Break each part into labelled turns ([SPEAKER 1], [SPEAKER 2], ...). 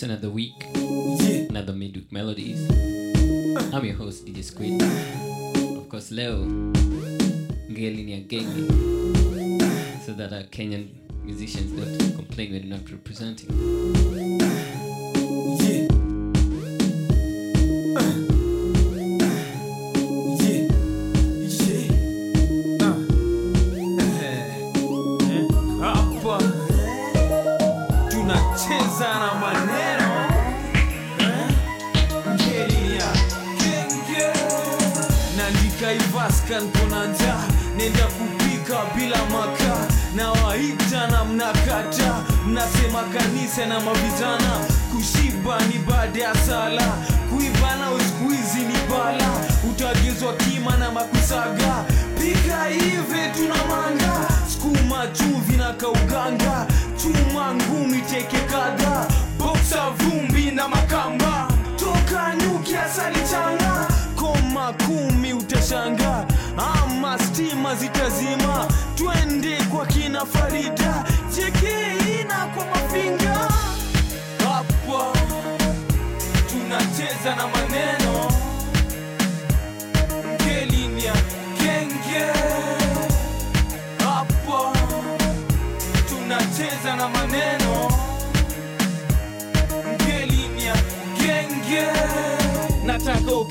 [SPEAKER 1] Yeah, it's another week, another midweek melodies. Ah. I'm your host DJ Squid. Of course, leo ngeli ni ya ah. so that our Kenyan musicians don't complain we're not representing.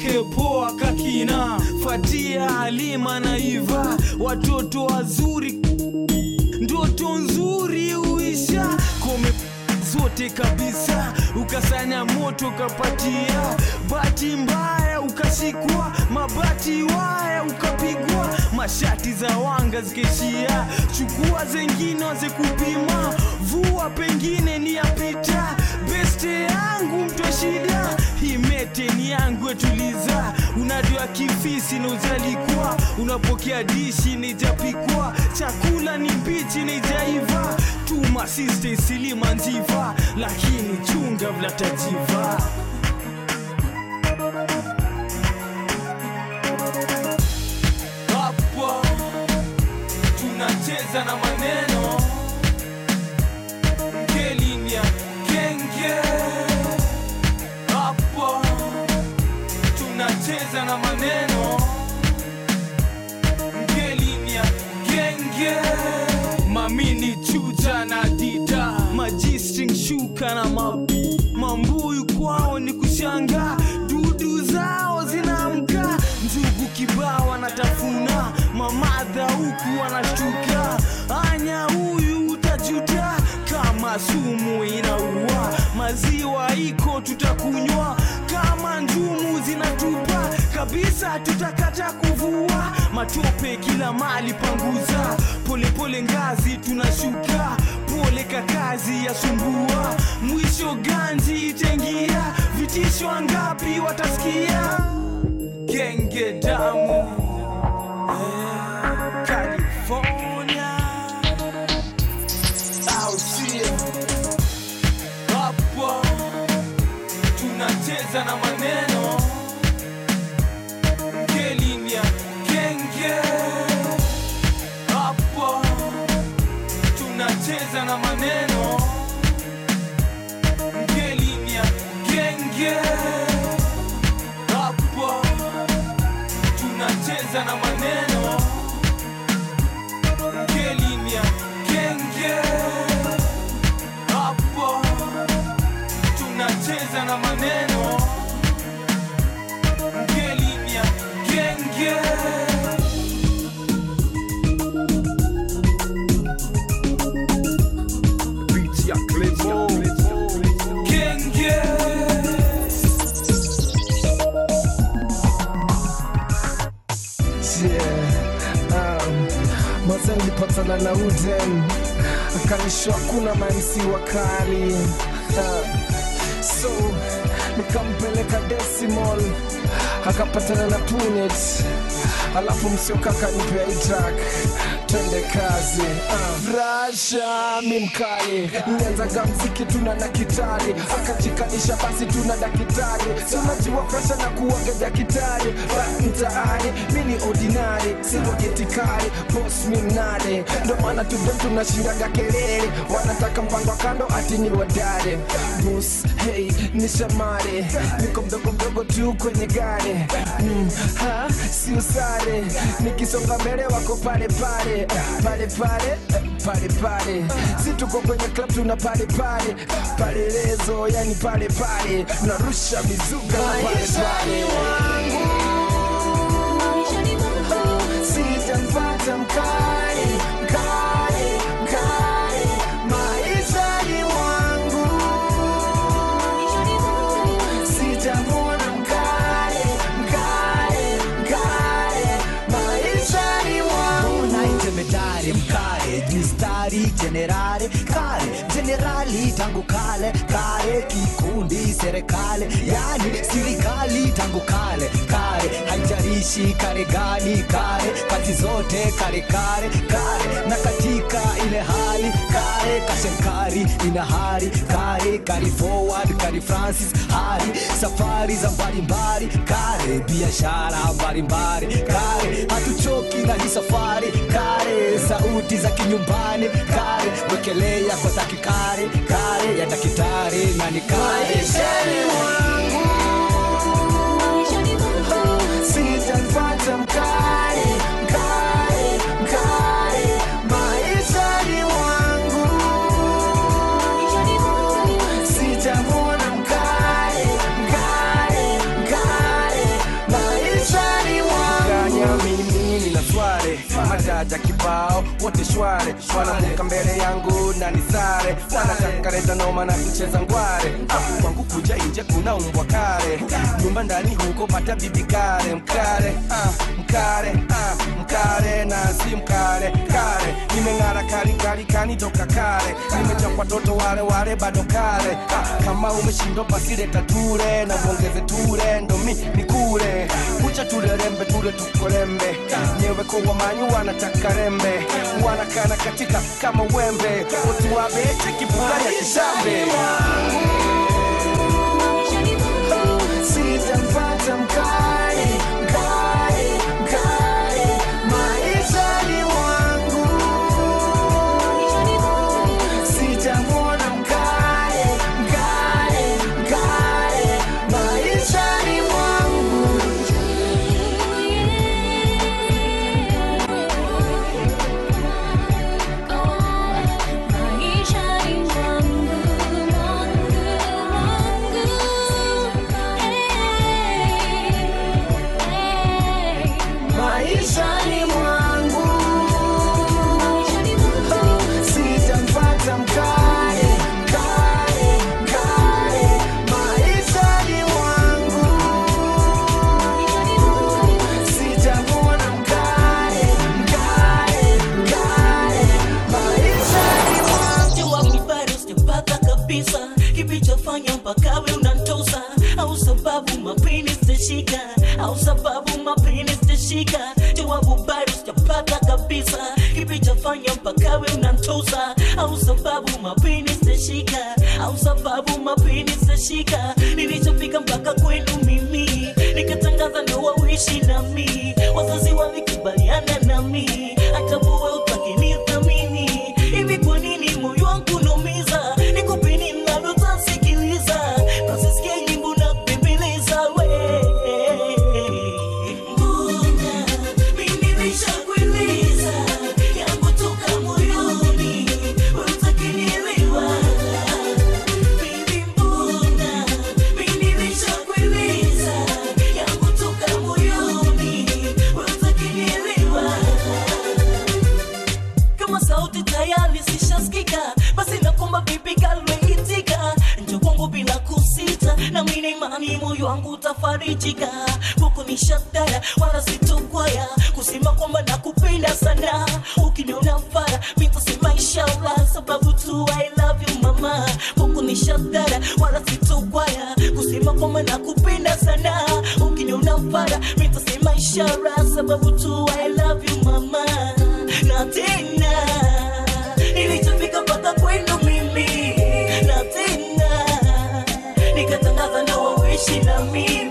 [SPEAKER 2] Nataka poa kakina fatia halima na iva watoto wazuri. Ndoto nzuri uisha kome zote kabisa ukasanya moto ukapatia. Bati mbaya ukashikwa mabati waya ukapigwa. Mashati za wanga zikeshia chukua zengine waze kupima vua pengine ni yapita beste yangu mtwa shida yangu etuliza unajua kifisi ujalikwa unapokea dishi nijapikwa chakula ni mbichi nijaiva tuma siste silima lakini chunga vlatajiva hapo tunacheza na maneno shuka na mabi mambuyu kwao ni kushanga. Dudu zao zinaamka njugu kibao wanatafuna mamadha huku wanashtuka. Anya huyu utajuta. Kama sumu inaua. Maziwa iko tutakunywa. Kama njumu zinatupa. Kabisa tutakata kuvua. Matope kila mali panguza. Polepole ngazi tunashuka pole kakazi ya sumbua. Mwisho ganji itengia vitisho wangapi watasikia? Genge damu. Eh, California. Tunacheza na maneno tunacheza na maneno. Ngelinia kenge. Hapo tunacheza na maneno
[SPEAKER 3] nilipatana na Uden akanishwa kuna maMC wakali. Uh, so nikampeleka Decimal akapatana na Punet. Alafu msiokaka nipea hii track. Twende kazi. Uh. rasha mi mkali. Nilianzaga mziki tuna na kitari akachikanisha basi tuna daktari sunajua presha na kuwaga dakitari. Ba mi ni ordinary. Sirogetikari bos mi mnade ndo maana tudem tunashindaga kelele. Wanataka mpango kando ati ni wadare. Bus hey ni shamare niko mdogo mdogo tu kwenye gari mm, ha nikisonga mbele wako pale pale. Pale pale pale pale. Si tuko kwenye club tuna pale pale. Pale lezo yani pale pale. Narusha mizuka pale pale
[SPEAKER 4] mkale mistari jenerali kale jenerali tangu kale kale kikundi serikali yani serikali tangu kale kale haijarishi kale gani kale kazi zote kale kale kale, na katika ile hali kale, kashenkari ina hari kale, kari forward kari francis hari safari za mbalimbali kale, biashara mbalimbali kale, hatuchoki na hii safari kale, sauti za kinyumbani kale, wekelea kwa takikare kare ya daktari na ni kare.
[SPEAKER 3] Maishani mwangu sitampata mkali mkali mkali maishani mwangu sitamwona mkali mkali mkali maishani mwangu Kanya mimi nina sware majaja kibao wote shware wanavuka mbele yangu na nisare wanataka leta noma na kucheza ngware. Ah, kwangu kuja nje kuna umbwa kare. Nyumba ndani huko pata bibi kare. Mkare ah, mkare ah, mkare na si mkare kare. Nimeng'ara kali kanitoka kare. Nimechapwa toto wale wale bado kare. Kama umeshindwa basileta ture na uongeze ture. Ndo mi nikule kucha tulerembe tule tukolembe nyewe kwa manyu wanataka wanakana katika kama wembe. Watu wabeche kibula ya kishambe sitampata mkali
[SPEAKER 5] kilichofanya mpaka we unantosa. Au sababu mapini sitashika. Au sababu mapini sitashika. Jawabu bado sijapata kabisa. Kilichofanya mpaka we unantosa? Au sababu mapini sitashika. Au sababu mapini sitashika. Nilichofika mpaka kwenu mimi. Nikatangaza ndoa uishi nami. Wazazi walikubaliana nami. Hata wewe na mimi imani moyo wangu utafarijika, huku ni shadara wala sitokwaya, kusema kwamba nakupenda sana, ukiniona fara mitasema inshallah, sababu tu. I love you mama, huku ni wala sitokwaya, kusema kwamba nakupenda sana, ukiniona fara mitasema inshallah,
[SPEAKER 6] sababu tu. I love you mama,
[SPEAKER 5] nothing be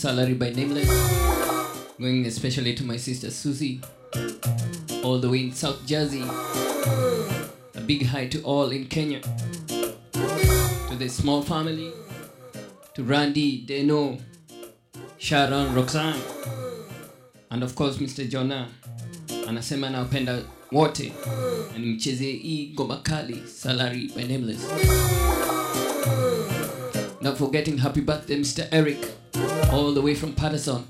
[SPEAKER 5] Salary by Nameless. Going especially to my sister Susie, all the way in South Jersey. A big hi to all in Kenya, to the small family, to Randy, Deno, Sharon, Roxanne, and of course Mr. Jonah. Anasema anawapenda wote na nimchezee hii ngoma kali Salary by Nameless. Not forgetting happy birthday Mr. Eric all the way from Patterson.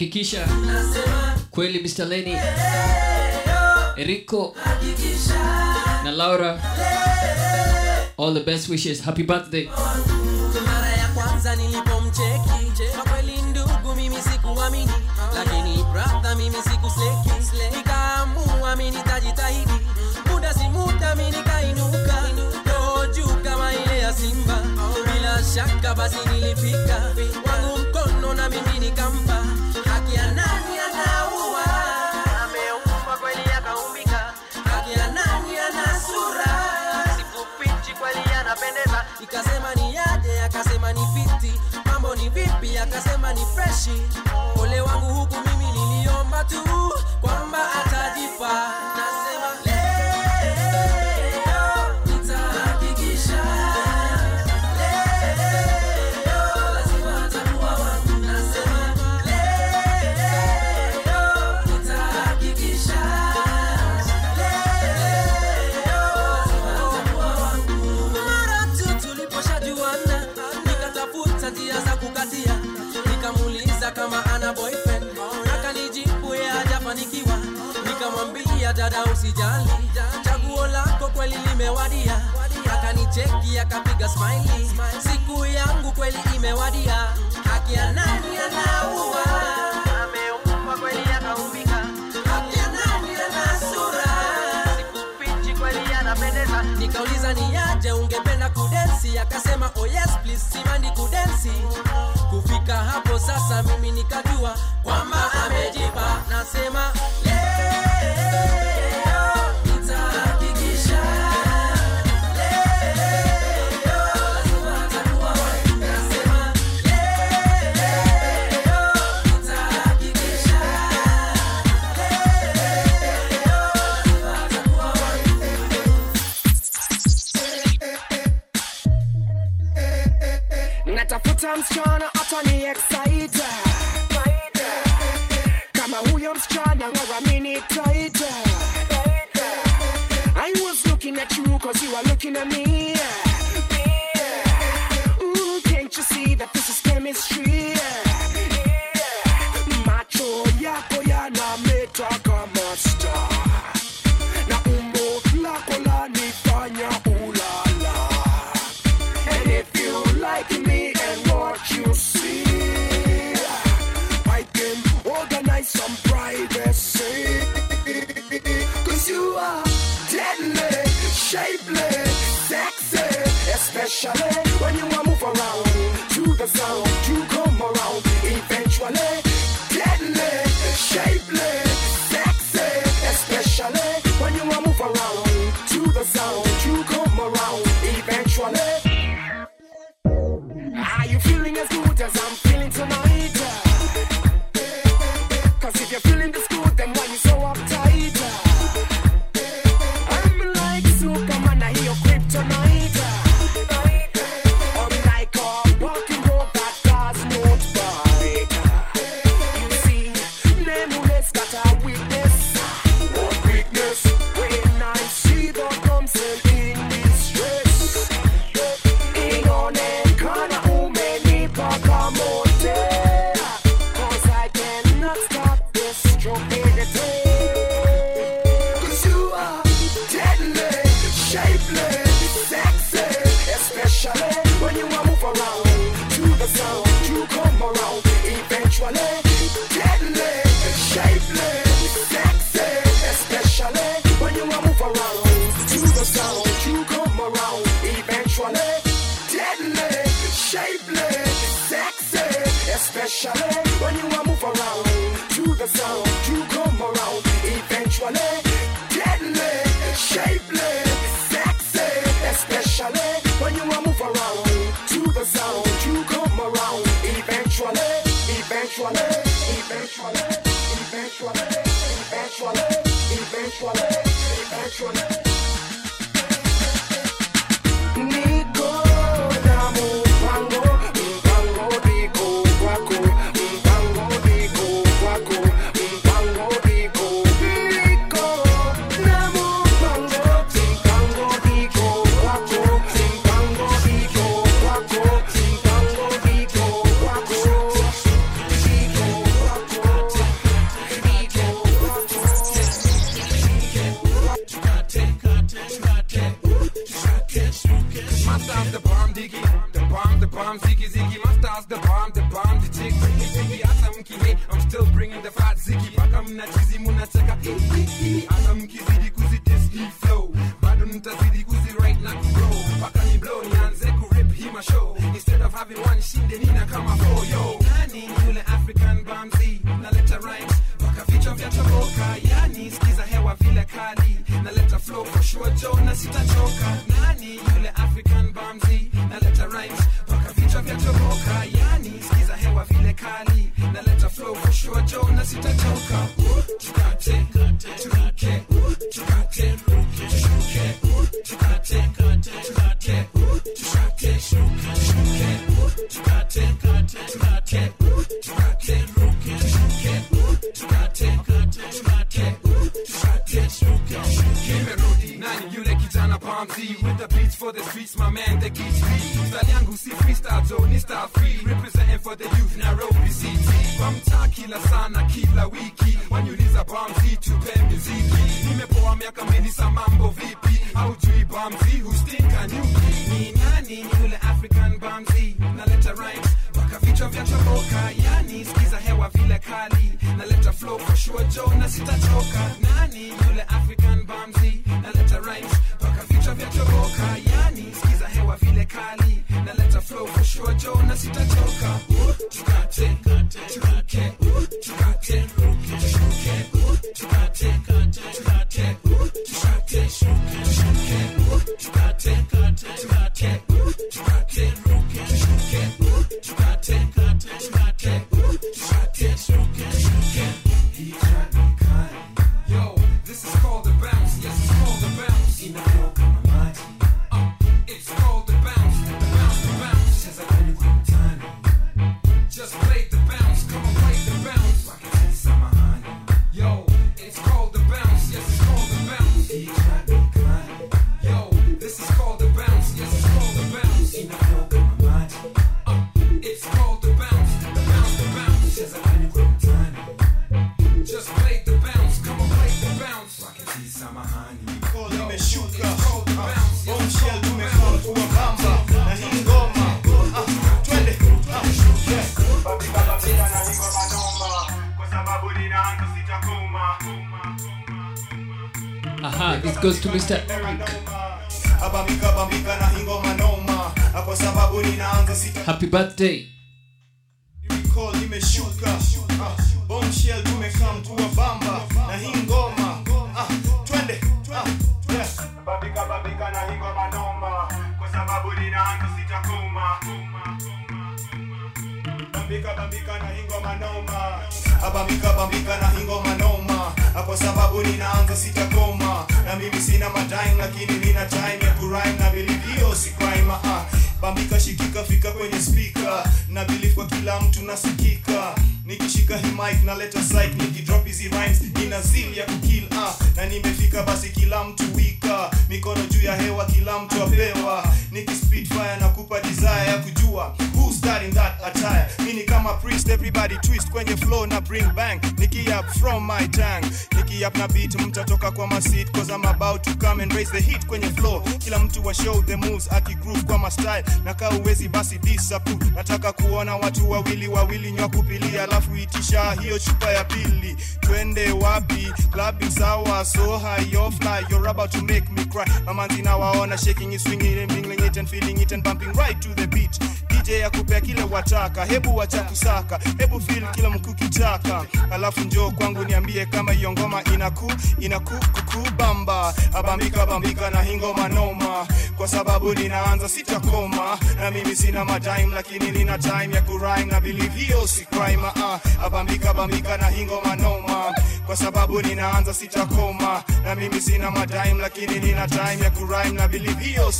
[SPEAKER 7] Leo tutahakikisha kweli Mr. Lenny. Erico na Laura. All the best wishes. Happy birthday.
[SPEAKER 8] Mara ya kwanza nilipomcheki. Kwa kweli ndugu mimi sikuamini. Lakini brother mimi sikusleki nikaamua mimi nitajitahidi. Muda si muda mimi nikainuka. Juu kama ile ya simba. Bila shaka basi nilifika wangu mkono na mimi nikampa haki anaua? Ameumba kweli akaumbika. Haki ya nani ana sura? Sikufichi kweli anapendeza. Ikasema ni yaje akasema ni fiti. Mambo ni vipi akasema ni freshi. Ole wangu huku mimi niliomba tu dada usijali. Chaguo lako kweli limewadia. Akanicheki akapiga smiley. Siku yangu kweli imewadia. Haki ya nani anaua? Ameumba kweli akaumbika haki ya nani ana sura? Sikufichi kweli anapendeza. Nikauliza ni aje ungependa kudensi? Akasema oh yes please simandi kudensi. Kufika hapo sasa mimi nikajua kwamba amejipa. Nasema leo
[SPEAKER 9] yeah. At you cause you are looking at me
[SPEAKER 10] Happy
[SPEAKER 11] cry na waona shaking it swinging it mingling it and feeling it and bumping right to the beat. DJ akupea kile wataka hebu wacha
[SPEAKER 10] kusaka, hebu feel kila mkukitaka alafu njoo kwangu niambie kama hiyo ngoma inaku inaku kukubamba. Abambika bambika na hingoma noma. Kwa sababu ninaanza sitakoma. Na mimi sina madime lakini nina time ya kurime na believe hiyo si crime uh, abambika bambika na hingoma noma. Kwa sababu ninaanza sitakoma na mimi sina matime lakini nina time ya kurime na believe hiyo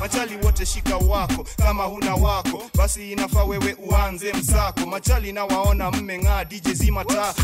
[SPEAKER 10] machali wote shika wako kama huna wako basi inafaa wewe uanze msako. Machali na waona mmeng'aa DJ zima taa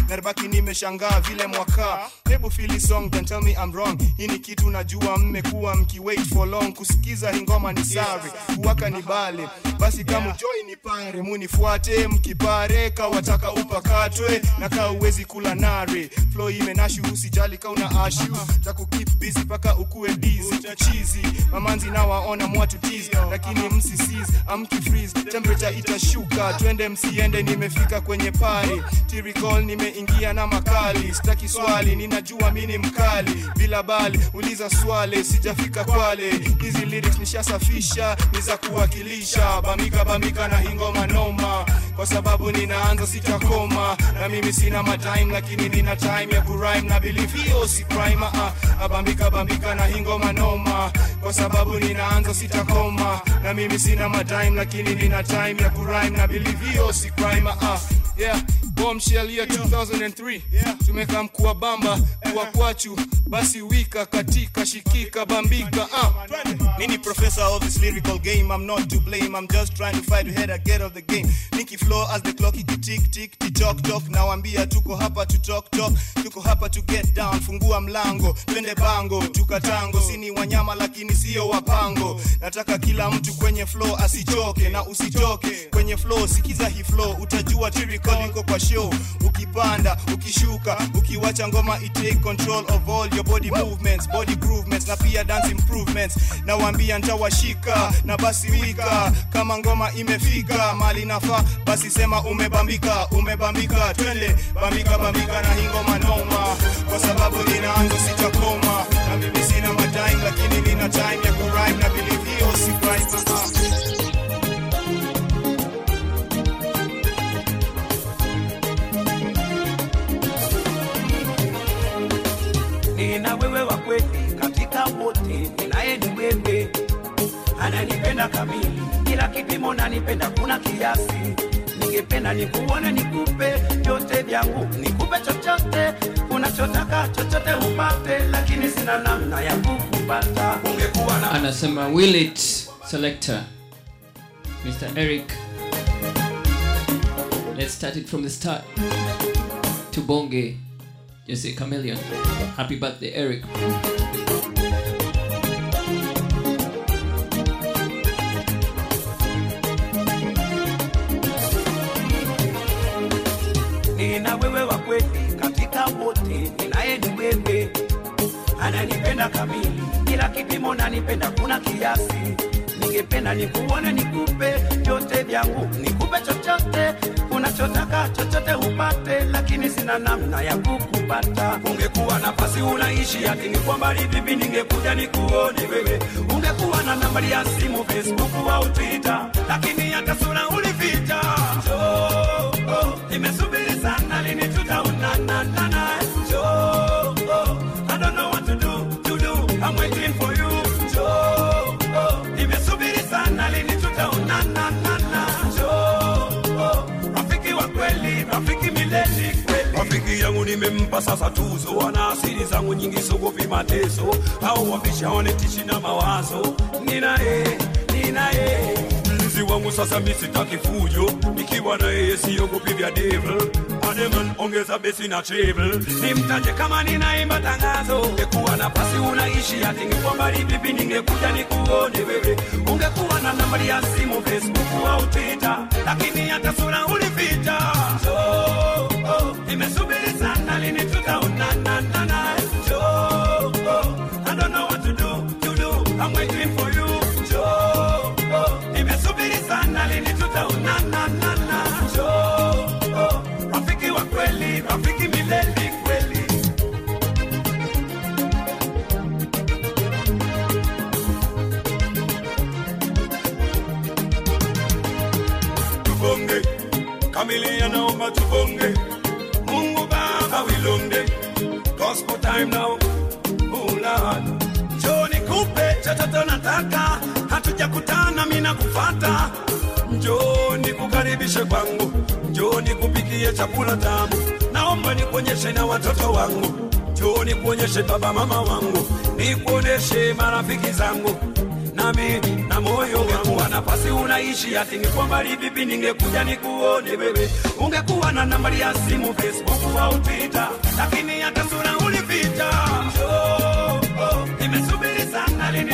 [SPEAKER 10] nimeshangaa vile mwaka. Hebu fili song then tell me I'm wrong. Hii ni kitu najua mmekuwa mkiwait for long. Kusikiza hii ni sari kuwaka ni bale basi kama joy ni pare munifuate mkipare kawataka upakatwe na ka uwezi kula nare flow imenashu usijali kauna ashu. Za kukip busy paka ukue busy chizi mamanzi na waona mwatu tease lakini msisiz amki freeze. Temperature itashuka twende msiende nimefika kwenye pari. Tiricol nimeingia na makali. Sitaki swali ninajua mini mkali. Bila bali uliza swale sijafika kwale. Hizi lyrics nishasafisha ni za kuwakilisha bamika bamika na hingoma noma kwa sababu ninaanza sitakoma. Na mimi sina matime lakini nina time ya kurime na believe hiyo si crime uh, abambika bambika na hingoma noma. Kwa sababu ninaanza sitakoma. Na mimi sina matime lakini nina time ya kurime na believe hiyo si crime uh, yeah. Bombshell year 2003 yeah. tumeka mkuwa bamba kuwa kwachu. Basi wika katika shikika bambika uh. nini professor of this lyrical game. I'm not to blame. I'm just trying to fight ahead get of the game. Nicky flow as the clock ikitik tik titok tok nawambia tuko hapa to talk talk. Tuko hapa to get down. Fungua mlango twende bango tukatango. Sini wanyama lakini sio wapango. Nataka kila mtu kwenye flow asichoke na usitoke. Kwenye flow sikiza hii flow utajua lyrical kwa show. Ukipanda ukishuka ukiwacha ngoma it take control of all your body movements body improvements na pia dance improvements. Nawambia ntawashika na basi wika. Kama ngoma imefika mali nafaa basi sema umebambika umebambika twende bambika bambika na hingoma noma kwa sababu linaanza sitakoma na mimi sina matime lakini nina time ya kurime na believe hiyo uh-uh.
[SPEAKER 12] wewe wa kweli katika wote, ninaye ni wewe, ananipenda kamili, kila kipimo nanipenda, kuna kiasi. Ningependa nikuone, nikupe vyote vyangu, nikupe chochote. Unachotaka, chochote upate, lakini sina namna ya kukupata. Ungekuwa na
[SPEAKER 7] anasema will it selector mr eric? Let's start it from the start. To bonge jose chameleon. Happy birthday eric
[SPEAKER 12] kamili, kila kipimo nanipenda, kuna kiasi. Ningependa nikuone, nikupe vyote vyangu, nikupe chochote unachotaka, chochote upate, lakini sina namna ya kukupata. Ungekuwa nafasi unaishi ati kwa mbali vipi, ningekuja nikuone wewe. Ungekuwa na nambari ya simu, Facebook au Twitter, lakini hata sura ulificha. Oh, oh, nimesubiri sana, lini tutaonana nimempa sasa tuzo, wana asili zangu nyingi, sogopi mateso au wameshaone tishi na mawazo. Ninaye, ninaye mlinzi wangu sasa, mimi sitaki fujo, nikiwa na yeye siogopi vya devil. Ademan, ongeza besi na treble, nimtaje kama ninaimba tangazo. Ungekuwa na pasi unaishi ati ningekuwa vipi, ningekuja nikuone wewe. Ungekuwa na nambari ya simu, Facebook au Twitter, lakini hata sura ulificha. Oh, Oh, oh, nimesubiri sana, lini tutaonana
[SPEAKER 13] how we long them. Gospel time now, oh Lord. Njoo nikupe chochote nataka, hatujakutana mimi nakufata. Njoo nikukaribishe kwangu, njoo nikupikie chakula tamu. Naomba nikuonyeshe na watoto wangu, njoo kuonyeshe baba mama wangu, nikuoneshe marafiki zangu nami na moyo ungekuwa nafasi unaishi ati ni kwa mbali vipi, ningekuja nikuone wewe. Ungekuwa na nambari ya simu Facebook au Twitter, lakini hata sura ulipita. Oh, oh, nimesubiri sana lini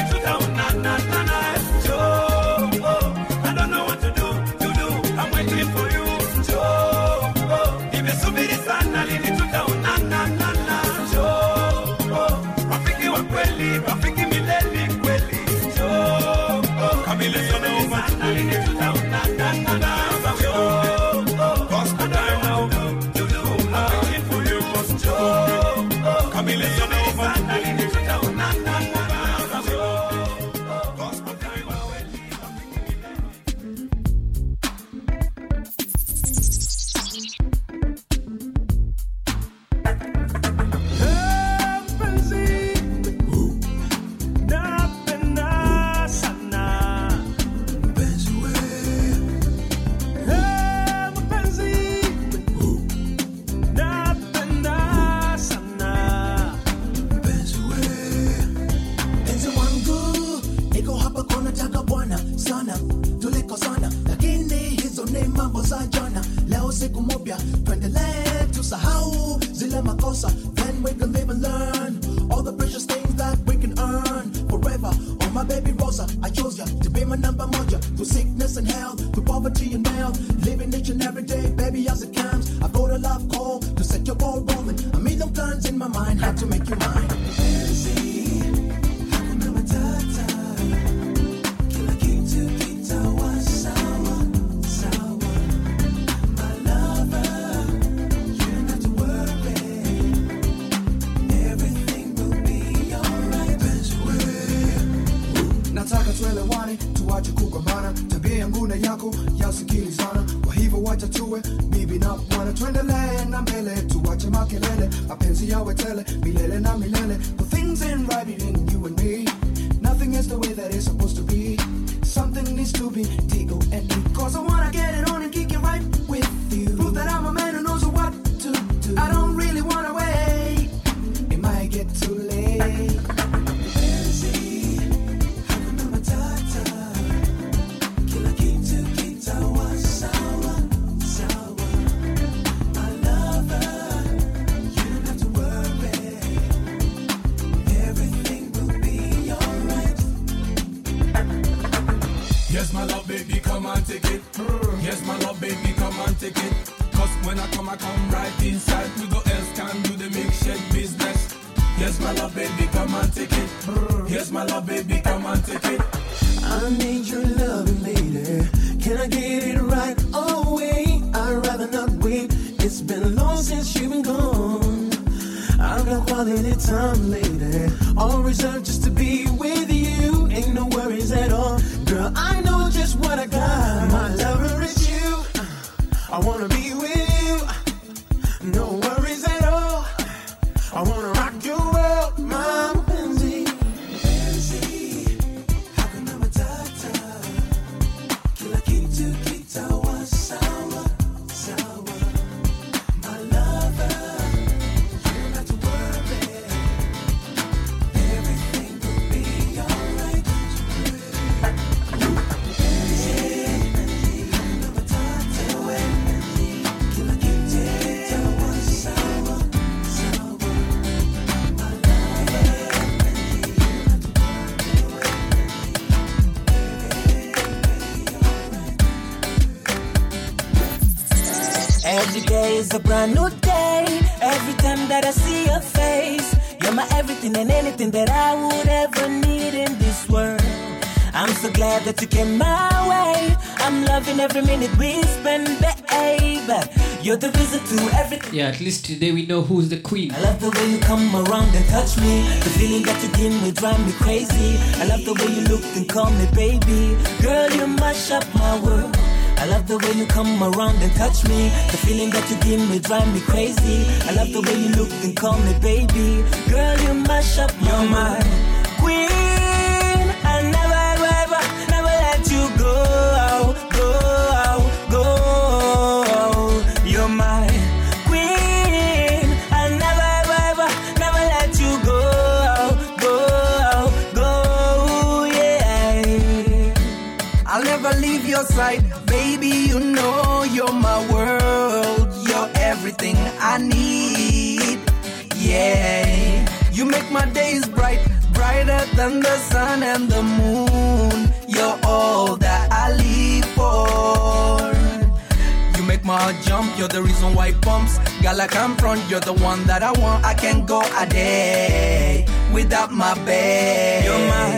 [SPEAKER 14] brand new day. Every time that I see your face, you're my everything and anything that I would ever need in this world. I'm so glad that you came my way. I'm loving every minute we spend, babe. You're the reason to everything.
[SPEAKER 1] Yeah, at least today we know who's the queen.
[SPEAKER 14] I love the way you come around and touch me. The feeling that you give me drive me crazy. I love the way you look and call me baby. Girl, you mash up my world. I love the way you come around and touch me. The feeling that you give me drive me crazy. I love the way you look and call me baby. Girl, you mash up your mind. Queen, I never, ever, never let you go go go. You're my queen. I never, ever, never let you go go go. Yeah.
[SPEAKER 13] I'll never leave your side my days bright, brighter than the sun and the moon. You're all that I live for. You make my heart jump, you're the reason why it pumps. Girl, like I'm front, you're the one that I want. I can't go a day without my babe.
[SPEAKER 14] You're my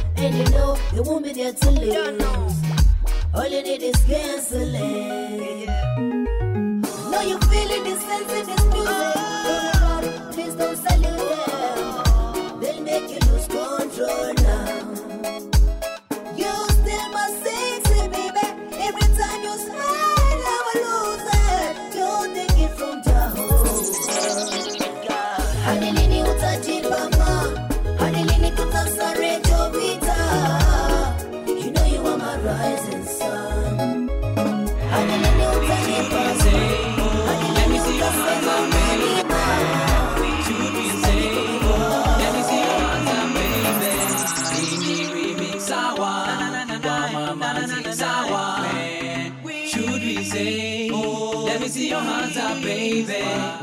[SPEAKER 14] And you
[SPEAKER 15] know it won't be there to lose. Don't. All you need is canceling. Yeah, yeah. Now you're feeling this sense, this music.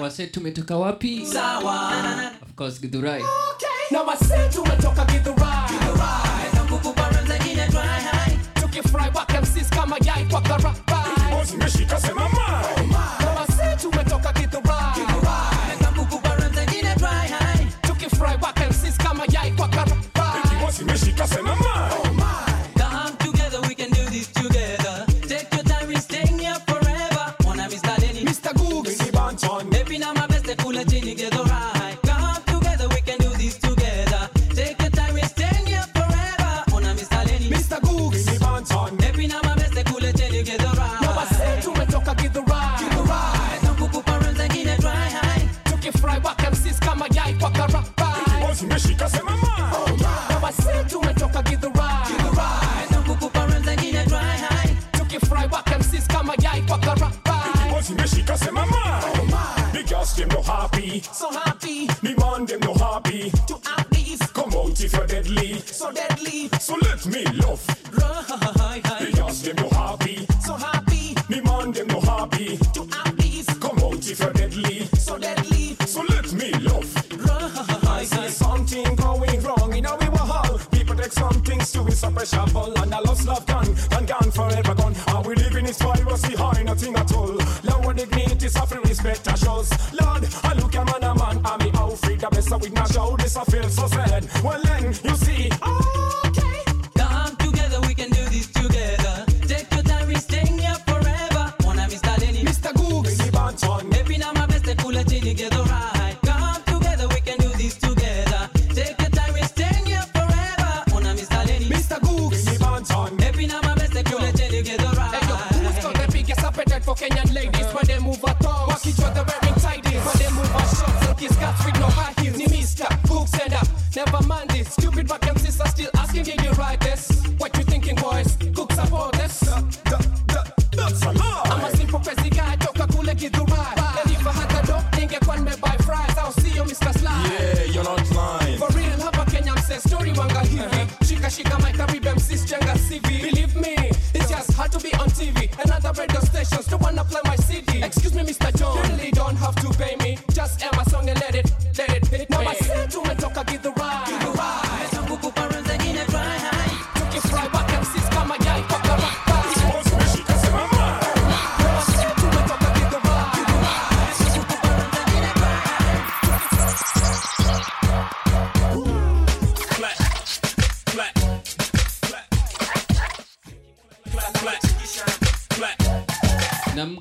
[SPEAKER 1] wase tumetoka wapi? Sawa. Of course githurai.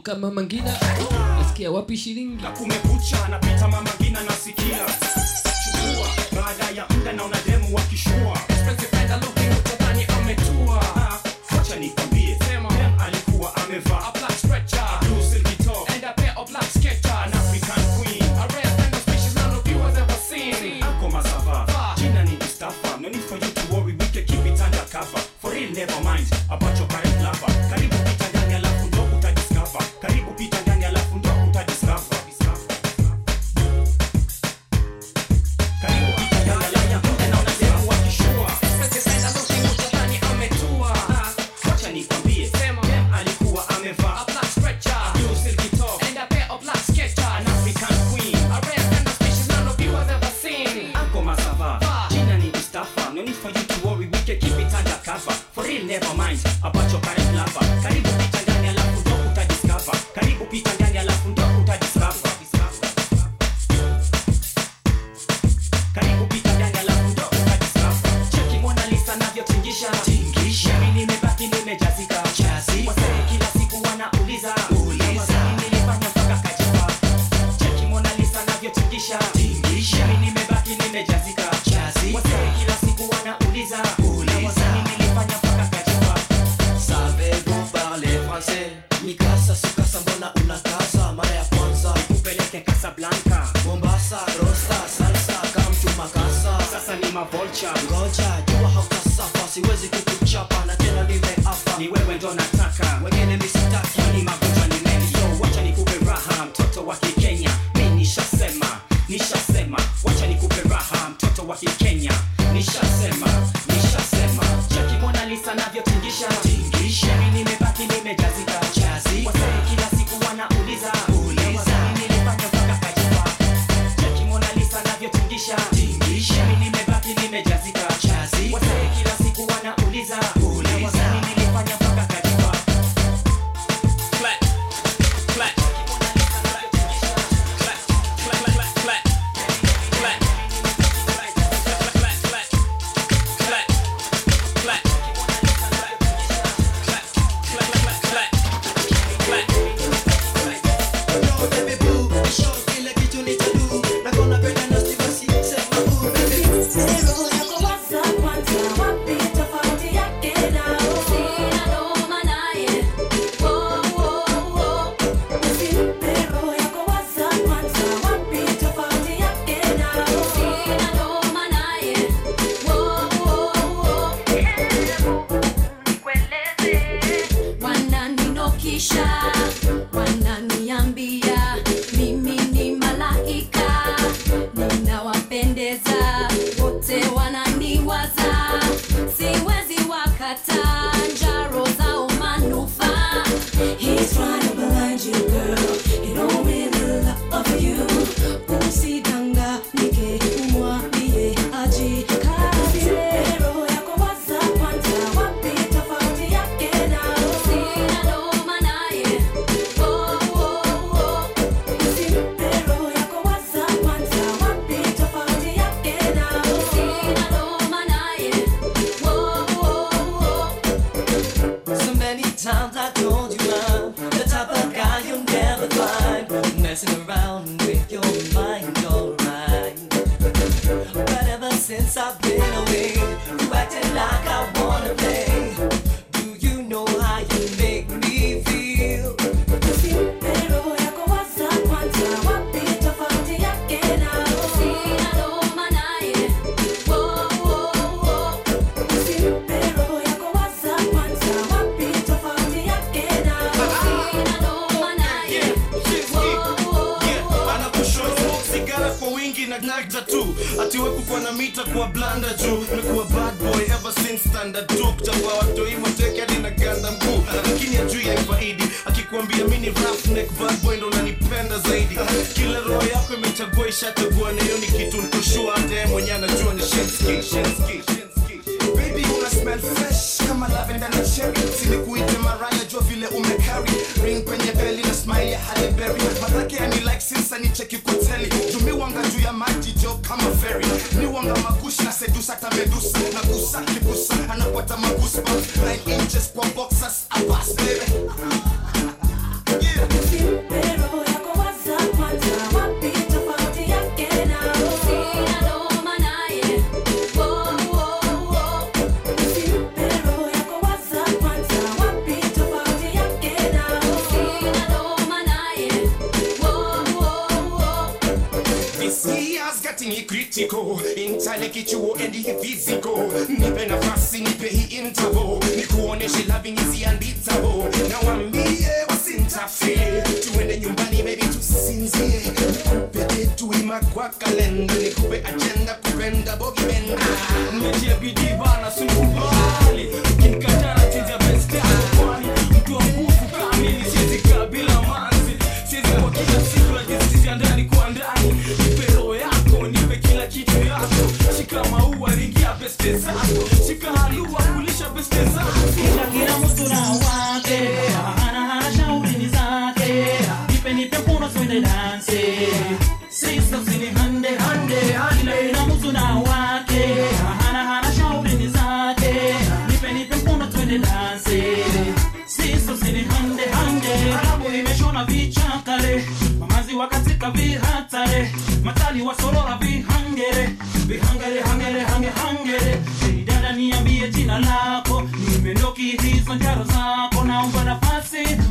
[SPEAKER 16] Kama
[SPEAKER 17] mangina. Nasikia wapi shilingi
[SPEAKER 18] intale kichuo endi physical. Nipe nafasi nipe hii interval. Nikuoneshe loving is na wambie wasintafie tuende nyumbani baby tusinzie. Nikupe kwa kalenda nikupe agenda kupenda bogi benda.
[SPEAKER 2] Nimetia bidii bana kwani ringia beste zako Shika halua, kulisha beste zako
[SPEAKER 19] Kila kila mtu na wake. Hana hana shauri ni zake. Nipe nipe mkono twende danse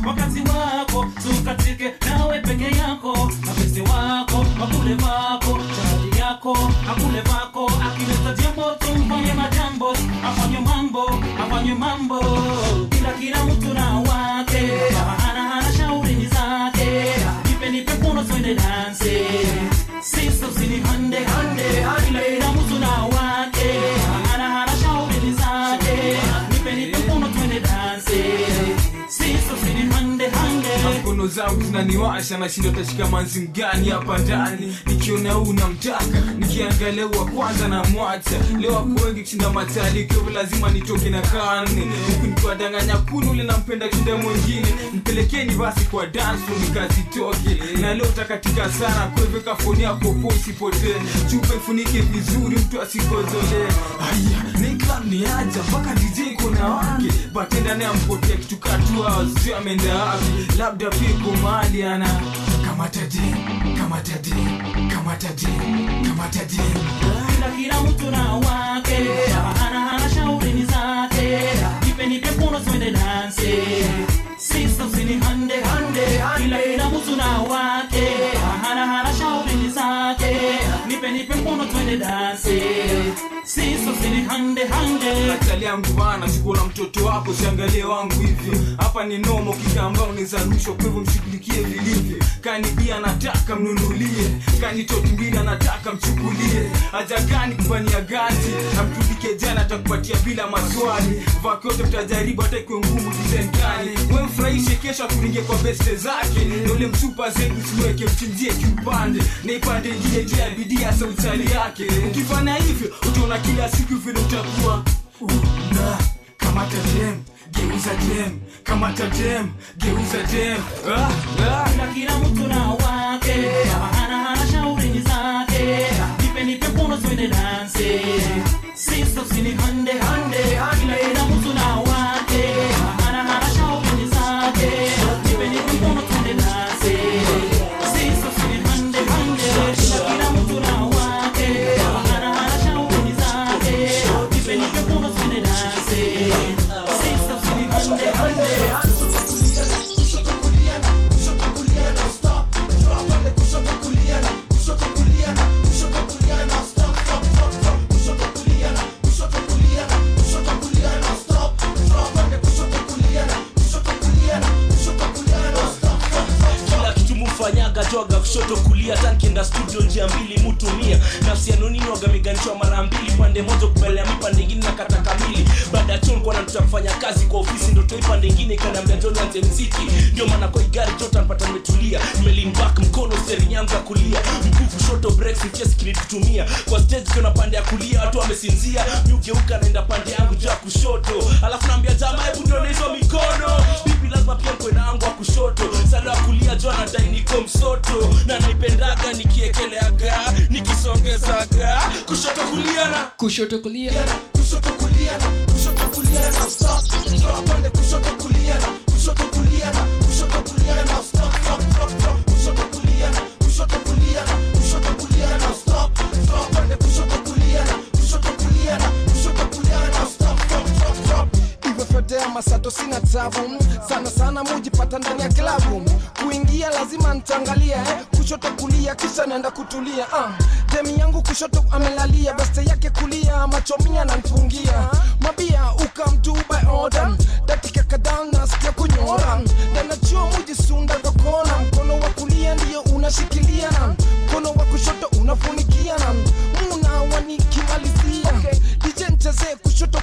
[SPEAKER 19] wakati wako tukatike nawe peke yako. Mapesi wako wakule wako chali yako akule vako akileta jambo tumfanye majambo afanye mambo afanye mambo. Kila kila mtu na wake hana hana shauri zake. Nipe nipe kuno twende
[SPEAKER 2] zangu zinaniwasha nashinda tashika manzi mgani hapa ndani? Nikiona huu namtaka nikiangalia wa kwanza na mwacha. Leo wako wengi kushinda matali kiovo lazima nitoke na karne huku nikiwadanganya kunu ule nampenda kushinda mwingine. Mpelekeni basi kwa dansu nikazitoke. Na leo takatika sana kwa hivyo kafoni yako po usipotee. Chupe funike vizuri mtu asikozole aya niklam aja mpaka dj kuna wake. Batendane ampotea kitu katua sijui ameenda wapi. Labda pia iko mahali ana. Kamataje kamataje kamataje kamataje
[SPEAKER 19] kila mtu na wake ana ana shauri zake. Nipe mkono twende danse usini hande hande kila kila mtu na wake. Ana ana shauri zake. Nipe nipe mkono twende danse sisa usini hande hande.
[SPEAKER 2] Natali yangu bana sikuona mtoto wako siangalie wangu hivyo hapa ni nomo kikamba unaweza rushwa kwa hivyo mshughulikie vilivyo. Kani bia nataka mnunulie kani toti mbili anataka mchukulie. Haja gani kufanyia gazi amtudike jana atakupatia bila maswali. Vakyote mtajaribu hata ikiwe ngumu dizenkani we mfurahishe kesho akuringie kwa beste zake. Na ule msupa zengu siweke mchinjie kiupande. Na ipande ingine juu ya bidii hasa uchali yake. Ukifanya hivyo utaona kila siku vile utakuwa una kamata dem geuza dem kamata dem geuza dem ah, ah.
[SPEAKER 19] na kila mtu na wake ana shauri zake. Nipe nipe mkono twende danse sister hande hande
[SPEAKER 20] mufanyaga joga kushoto kulia tankienda studio njia mbili mutumia nafsi yanonini wagameganishwa mara mbili pande moja kubelea mi pande ingine na kamili. Baada ya chon kwana tutafanya kazi kwa ofisi ndo toi pande ingine ikaniambia anze mziki. Ndio maana kwa igari jota npata nimetulia. Nimelimbak mkono stering kulia. Mkufu shoto breaks mchesi kinitutumia kwa stage kiona pande ya kulia watu wamesinzia. Mi naenda pande yangu juu kushoto. Alafu naambia jamaa hebu nione hizo mikono bibi lazima pia mkwe nangu wa kushoto. Sala kulia jua anadai niko msoto. Na naipendaga nikiekeleaga nikisongezaga. Kushoto kulia na
[SPEAKER 1] kushoto kulia.
[SPEAKER 20] Kushoto kulia kushoto kulia na stop. Drop pande kushoto
[SPEAKER 21] fedea masato sina tabu sana sana mujipata ndani ya klabu kuingia lazima ntangalia eh? kushoto kulia kisha naenda kutulia uh. demi yangu kushoto amelalia beste yake kulia machomia nanfungia mabia ukamtu by order dakika kadhaa nasikia kunyora ndanachua mujisunda kokona, mkono wa kulia ndiyo unashikilia na mkono wa kushoto unafunikia muna wanikimalizia okay. dj kushoto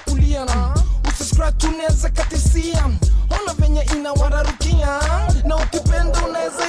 [SPEAKER 21] usiscratch unaweza katisia ona venye inawararukia na ukipenda unaweza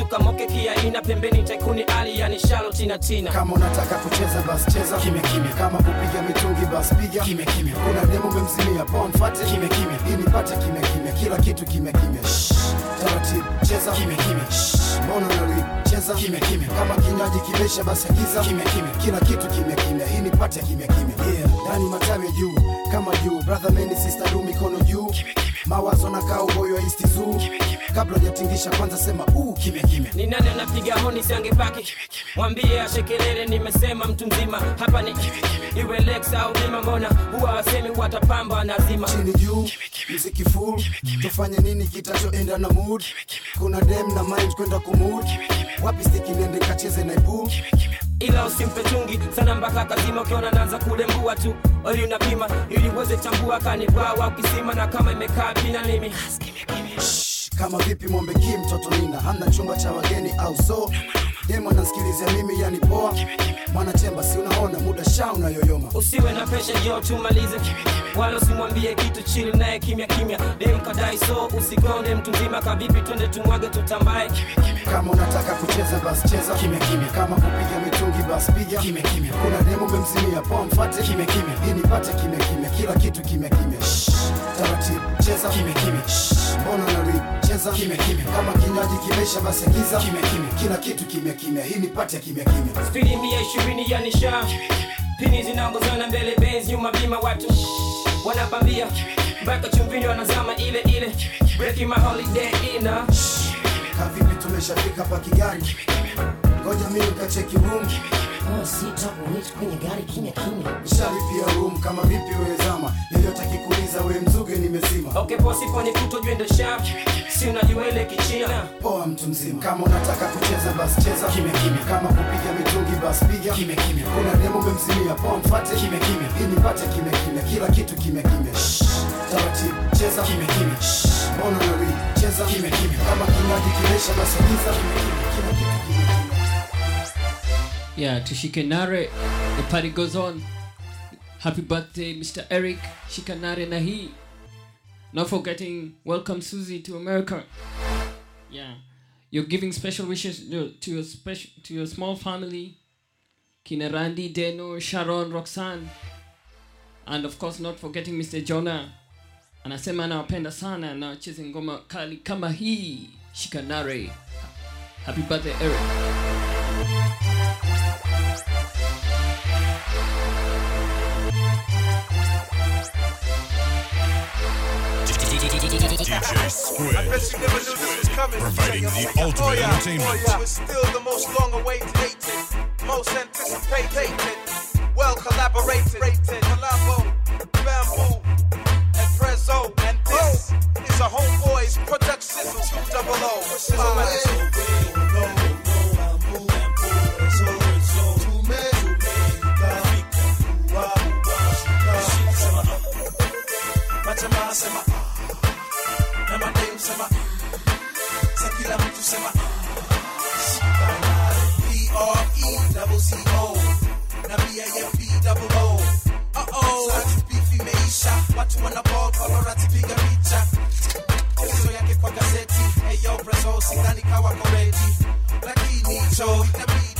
[SPEAKER 12] tukamoke kiaina pembeni tekuni ali yani shalo na tina.
[SPEAKER 22] Kama unataka kucheza basi cheza. Kimya kimya. Kama kupiga mitungi bas piga. Kimya kimya. Kuna demo memzimia pon fate kimya kimya. Hii nipate kimya kimya. Kila kitu kimya kimya. Taratibu. Cheza. Kimya kimya. Mbona unali cheza kimya kimya. Kama kinywaji kimesha basi agiza kimya kimya. Kila kitu kimya kimya. Hii nipate kimya kimya. Yeah. Ndani matawi juu. Kama juu. Brother man sister do mikono juu mawazo na kaa uboyo zoo kabla hujatingisha kwanza sema uu kimya kimya.
[SPEAKER 12] Ni nani anapiga honi siangepaki mwambie ashekelele nimesema mtu mzima. Hapa ni iwe lex au bima mbona. Huwa wasemi watapamba nazima
[SPEAKER 22] chini juu mziki full. Tufanye nini kitachoenda na mood? Kuna dem na mind kwenda kumud wapi stiki nende kacheze na ibu?
[SPEAKER 12] Ila usimpe chungi sana mpaka kazima ukiona naanza kulembua tu oli unapima ili uweze chambua kanibwawa ukisima na kama imekaa pina nimi
[SPEAKER 22] kama vipi mombe ki mtoto nina. Hamna chumba cha wageni au so demo nasikilizia mimi yani poa. Mwanachemba si unaona muda sha unayoyoma.
[SPEAKER 12] Usiwe na pesha yo tumalize wala usimwambie kitu chili naye kimya kimya. Dem kadai so usigonde mtu mzima. Kabibi twende tumwage tutambae
[SPEAKER 22] kama unataka kucheza basi cheza. Kimya kimya. Kama kupiga mitungi basi piga. Kimya kimya. Kuna demo memzimia poa mfate kimya kimya. Hii nipate kimya kimya. Kila kitu kimya kimya. Taratibu cheza. Kimya kimya. Mbona na unarip cheza kimya kimya kama kinywaji kimesha basi giza kimya kimya kila kitu kimya kimya hii nipate kimya kimya
[SPEAKER 12] spidi mia ishirini ya nisha. Pini zinaongozana mbele benz nyuma bima watu. Wanapambia. Mpaka chumvini wanazama ile ile. Breaking my holiday ina.
[SPEAKER 22] Kavipi tumeshafika pa kigari ngoja mimi nikacheki room
[SPEAKER 23] kwenye gari kimya kimya.
[SPEAKER 22] Nishalipia room kama vipi wewe zama? Yeyote akikuuliza we mzuge nimezima.
[SPEAKER 12] Okay posi kuto jwende sharp si unajua ile kichina?
[SPEAKER 22] Poa mtu mzima. Kama unataka kucheza basi cheza kimya kimya. Kama kupiga mitungi basi piga kimya kimya. Kuna demo umemzimia, poa mfuate kimya kimya. Ili nipate kimya kimya. Kila kitu kimya kimya. Taratibu cheza kimya kimya. Mbona unarip cheza kimya kimya. Kama kinywaji kimesha basi kitu kimya kimya
[SPEAKER 7] Yeah, to Shikanare, the party goes on. Happy birthday, Mr. Eric Shikanare Nahi. Not forgetting, welcome Susie to America. Yeah, you're giving special wishes to your special to your small family, Kinarandi, Deno, Sharon, Roxanne, and of course not forgetting Mr. Jonah. Anasema anawapenda sana na wacheze ngoma kali kama hii Shikanare. Happy birthday, Eric.
[SPEAKER 24] DJ Squid.
[SPEAKER 25] I bet you never knew this was coming.
[SPEAKER 24] Providing the oh, ultimate
[SPEAKER 25] oh, yeah.
[SPEAKER 24] entertainment.
[SPEAKER 25] Oh, yeah. It's still the most long-awaited, most anticipated, well collaborated, collabo, bamboo, and prezzo, and this is a homeboys production. Two double O.
[SPEAKER 20] Majamaa sema na madem sema sa kila mtu sema P-R-E-double-C-O na B-A-M-B-double-O Uh-oh. Sasa beef imeisha. Watu wana ball paparazzi picha. Kesho yake kwa gazeti. Eyo preso sidhani kawa koreti lakini cho itabidi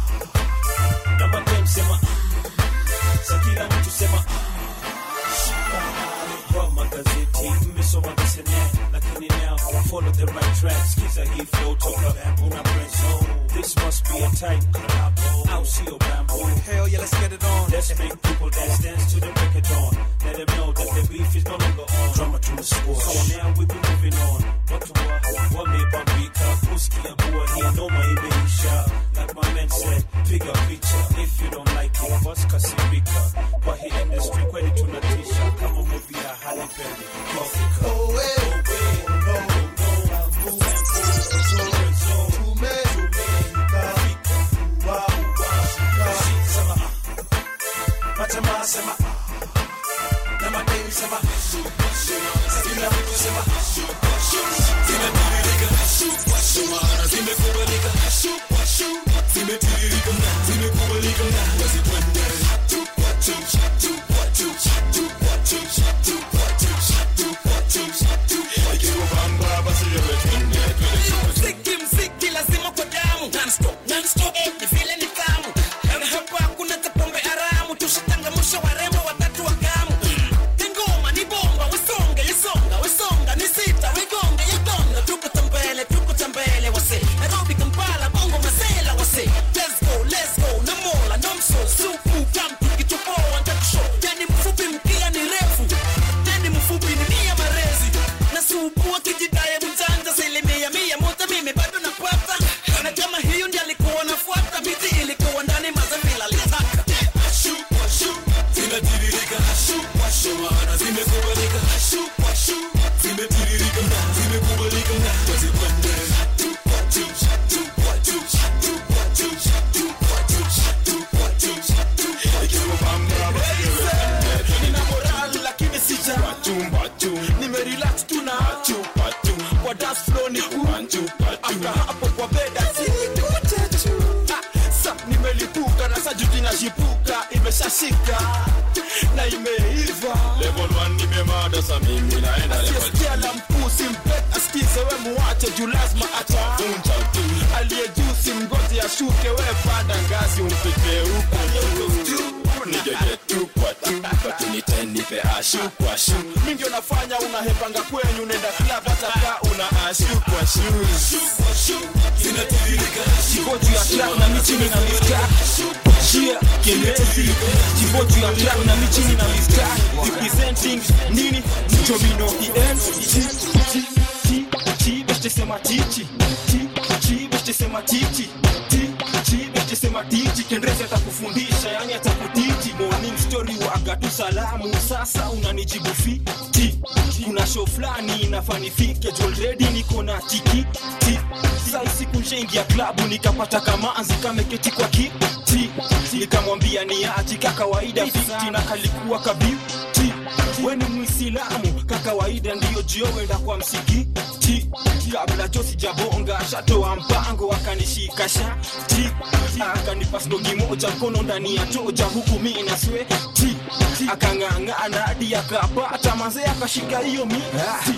[SPEAKER 25] Sa kila mtu sema ah. Shika. Kwa magazeti mmesoma visene lakini now follow the right track skiza hii flow toka una prezo this must be a tight collabo au sio bamboo Hell yeah, let's get it on. Let's make people dance, dance to the break of dawn. Let them know that the beef is no longer on. Drama to the squash. So now we be moving on. What to what? What me bambika? Puski and boy here, no my imeisha. Like my man said, pick a picture. If you don't like it, bust kasirika. Kwa hii industry kweli tunatisha. Kama movie ya Halle Berry. Oh, way. Oh, way. Majamaa sema ah. na madem sema kila mtu sema zimetiririka zimekubalika zimetiririka zimekubalika wazipende
[SPEAKER 24] Ikiwa bamba basi yewe twende twende
[SPEAKER 12] mkono ndani ya toja huku mi na sweti akang'ang'ana akapata mazee akashika hiyo miti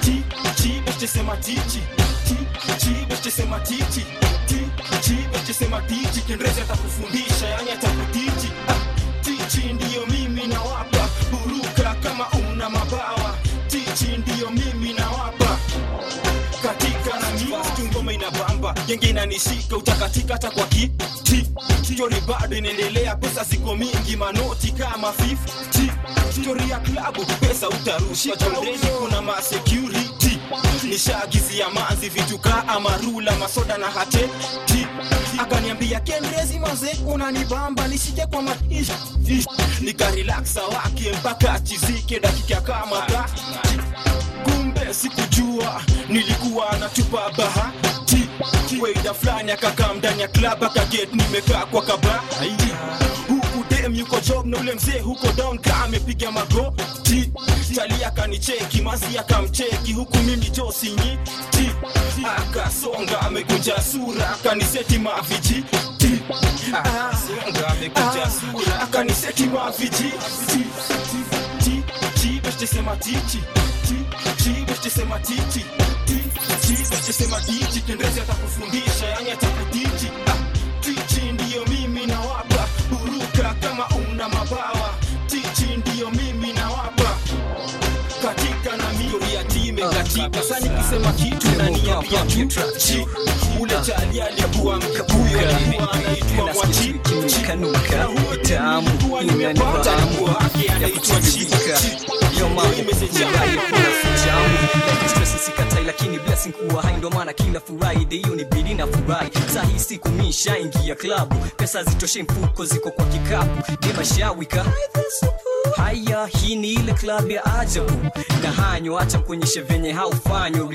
[SPEAKER 12] Ti, ti, beste sema tichi Ti, ti, beste sema tichi Ti, ti, beste sema tichi Kendrezi atakufundisha yani atakutiji Ah, Tichi ndiyo mimi nawapa. Buruka kama una mabawa. Tichi ndiyo mimi nawapa. Katika na mimi ngoma inabamba. Genge inanishika utakatika hata kwa kiti stori bado inaendelea pesa ziko mingi manoti kama 50 stori ya klabu pesa utarusha jondeni kuna masecurity nishaagizia manzi vitu kaa amarula masoda na hateti. Akaniambia kendrezi maze unanibamba nisije kwa maish nikarelaksa wake mpaka chizike dakika kama ka kumbe sikujua nilikuwa natupa bahati. Weida fulani akakaa ndani ya klab akaget nimekaa kwa mzee huko down ka amepiga magoti tali akanicheki mazi akamcheki. Huku mimi josinyi akasonga amekunja sura akaniseti maviji. Akaniseti maviji sasa nikisema kitu na niambia tu chi ule chali alikuwa mkabuyo anaitwa mwachi
[SPEAKER 8] kanuka ya ziko kwa kikapu demashawika ajabu na hanyo acha kuonyeshe venye haufanywa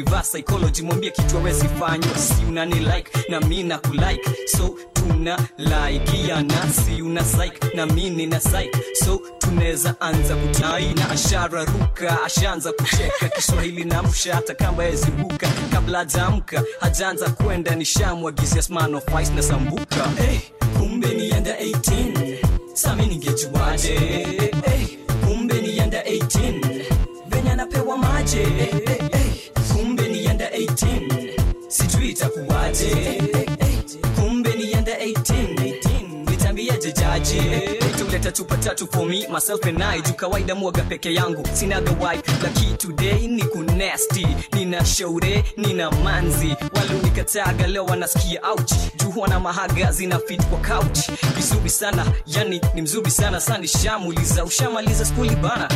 [SPEAKER 8] mwambie kitu awezi fanywa si unani like na mi na kulike so tuna laikiana si una psych na mi nina psych. So tunaweza anza kutai ashara ruka ashaanza kucheka. Kiswahili na msha hata kama yezibuka kabla hajaamka hajaanza kwenda nishamwagizia sman na sambuka. Hey, kumbe nienda 18 sami ningejuaje? Hey, kumbe nienda 18 venye anapewa maje hey, hey, 18 sijui itakuwaje. Kumbe ni yanda 18 nitambieje jaji? Tuleta chupa tatu for me myself and I. Juu kawaida mwaga peke yangu sinaga wife laki today ni kunesti nina shaure nina manzi. Walunikataga leo wanasikia ouch. Juu wana mahaga zina fit kwa couch. Vizuri sana yani ni mzuri sana. Sani shamuliza ushamaliza skuli bana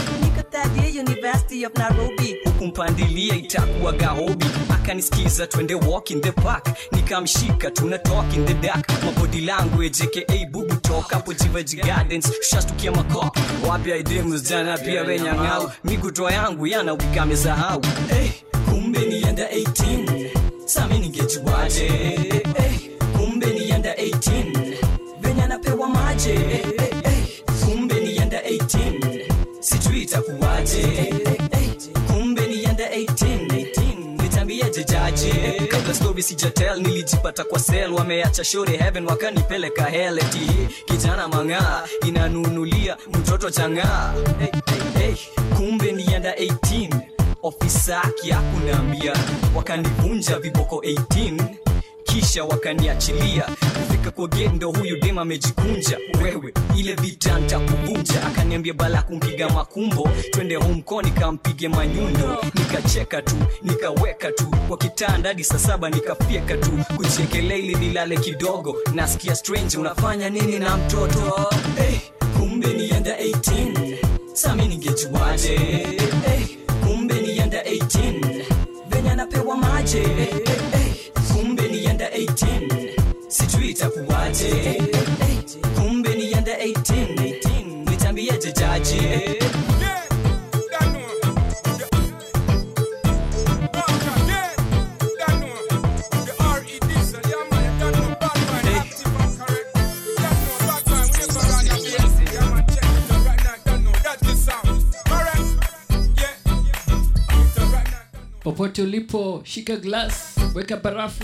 [SPEAKER 8] nikatadia university of nairobi. Hukumpandilia itakuwa gahobi akanisikiza twende walk in the park. Nikamshika tuna talk in the dark. Mabody language aka bubu talk hapo jivaji gardens shastukia makop wapi idemu jana pia wenyang'au migutoa yangu yana wikamesahau hey, kumbe nienda 18 sami ningejuaje? Hey, kumbe nienda 18 venya napewa maje kumbe nienda 18 nitambieje jaji
[SPEAKER 12] sijatel nilijipata kwa sel wameacha shore heaven wakanipeleka heleti kijana mang'aa inanunulia mtoto chang'aa. Hey, hey, hey. kumbe nienda 18 ofisa kiakunaambia wakanivunja viboko 18 kisha wakaniachilia kufika kwa gendo huyu dem amejikunja. Wewe ile vita ntakuvunja akaniambia bala kumpiga makumbo twende homko nikampige manyundo. Nikacheka tu nikaweka tu. Kwa kitanda hadi saa saba nikafyeka tu. Kuchekelea ili nilale kidogo. Nasikia strange unafanya nini na mtoto? Hey, kumbe nienda 18 sami ningejuaje? Hey, kumbe nienda 18 venye anapewa maje hey, hey, kumbe nienda 18 sijui itakuwaje hey, kumbe nienda 18 nitambieje jaji.
[SPEAKER 7] Popote ulipo shika glass weka barafu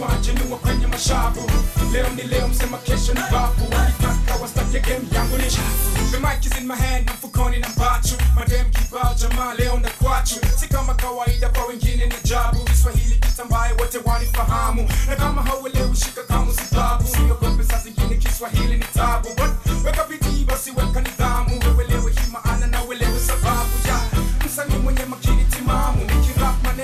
[SPEAKER 26] niwa kwenye mashavu. Leo ni leo msema kesho ni bafu walitaka wastake game yangu ni shafu the mic is in my hand mfukoni na mbachu madem kibao jamaa leo na kwachu si kama kawaida kwa wengine ni ajabu. Kiswahili kitambaye wote wanifahamu. Na kama hauelewi shika kama sababu siogope saa zingine kiswahili ni tabu. Weka bidii basi weka nidhamu. Uelewe hii maana na uelewe sababu. Ya msanii mwenye nikirap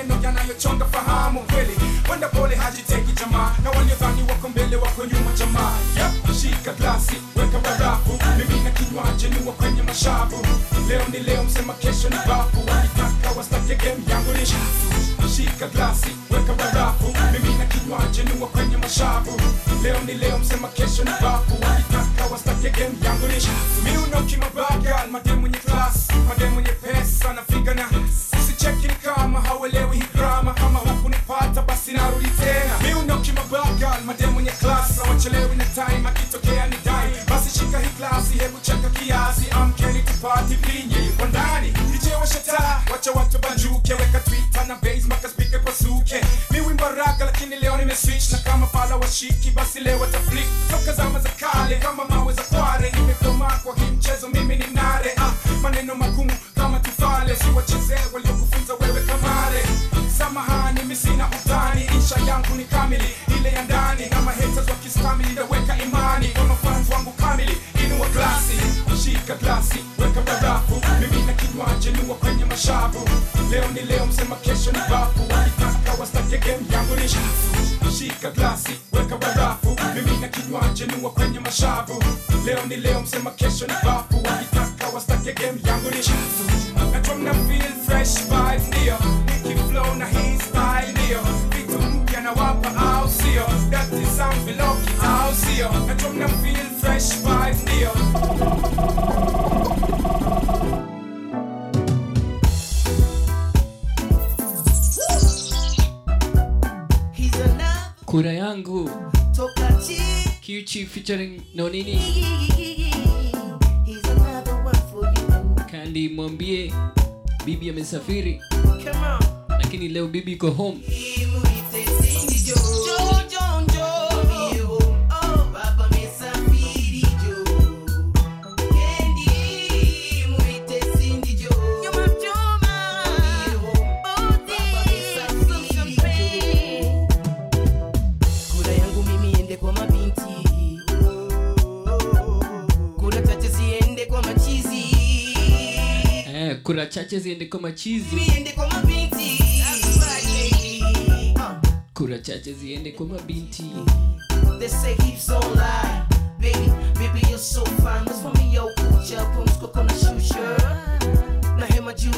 [SPEAKER 26] maneno yanayochonga fahamu kweli. Wenda pole hajiteki jamaa. Na waliodhani wako mbele wako nyuma jamaa. Yep. shika glasi weka barafu. Mimi na kinywaji niwa kwenye mashavu. Leo ni leo msema kesho ni bafu. Walitaka wastake game yangu ni shafu. Shika glasi weka barafu. Mimi na kinywaji niwa kwenye mashavu. Leo ni leo msema kesho ni bafu. Walitaka wastake game yangu ni shafu. Miuno kimabaga mademu mwenye class mademu mwenye pesa na figa na usicheki nikama hauelewi hii drama. Kama hukunipata basi narudi tena. Miuno kimabaga mademu nye klasi hawachelewi na time akitokea ni dai basi shika hii klasi hebu cheka kiasi. Amkeni tupati vinye yuko ndani. DJ taa wacha watu banjuke. Weka twita na bas maka spike pasuke. Suke mi lakini leo nimeswitch. Na kama fala washiki basi leo wataflik toka zama za kale kama mawe za kware. Imekomaa kwa hii mchezo mimi ni nare. Ah, maneno magumu kama tufale. Siwachezee kamare samahani mi sina udhani insha yangu ni kamili. Ile ya ndani na mahaters wakistamili naweka imani. Kwa mafans wangu kamili inua glasi. Shika glasi weka barafu. Mimi na kinywaji niwa kwenye mashavu. Leo ni leo msema kesho ni bafu. Wakitaka wastake game yangu ni shafu. Shika glasi weka barafu. Mimi na kinywaji niwa kwenye mashavu. Leo ni leo msema kesho ni bafu. Wakitaka wastake game yangu ni shafu. Najua mna feel fresh vibes ndio nikiflow na hii style ndio. Vitu mpya na wapa au sio? Dati sound viloki au sio? Najua mna feel fresh vibe ndio.
[SPEAKER 7] Kura yangu. Kiuchi featuring nonini
[SPEAKER 27] He's another one for you.
[SPEAKER 7] kandi mwambie bibi amesafiri.
[SPEAKER 27] Come on.
[SPEAKER 7] Lakini leo bibi iko home.
[SPEAKER 27] Mabinti kura chache ziende kwa machizi
[SPEAKER 7] kura chache ziende kwa
[SPEAKER 27] mabinti. They Baby, baby you're so fine. What's for me yo kucha Pumsko kona shusha Na hema juu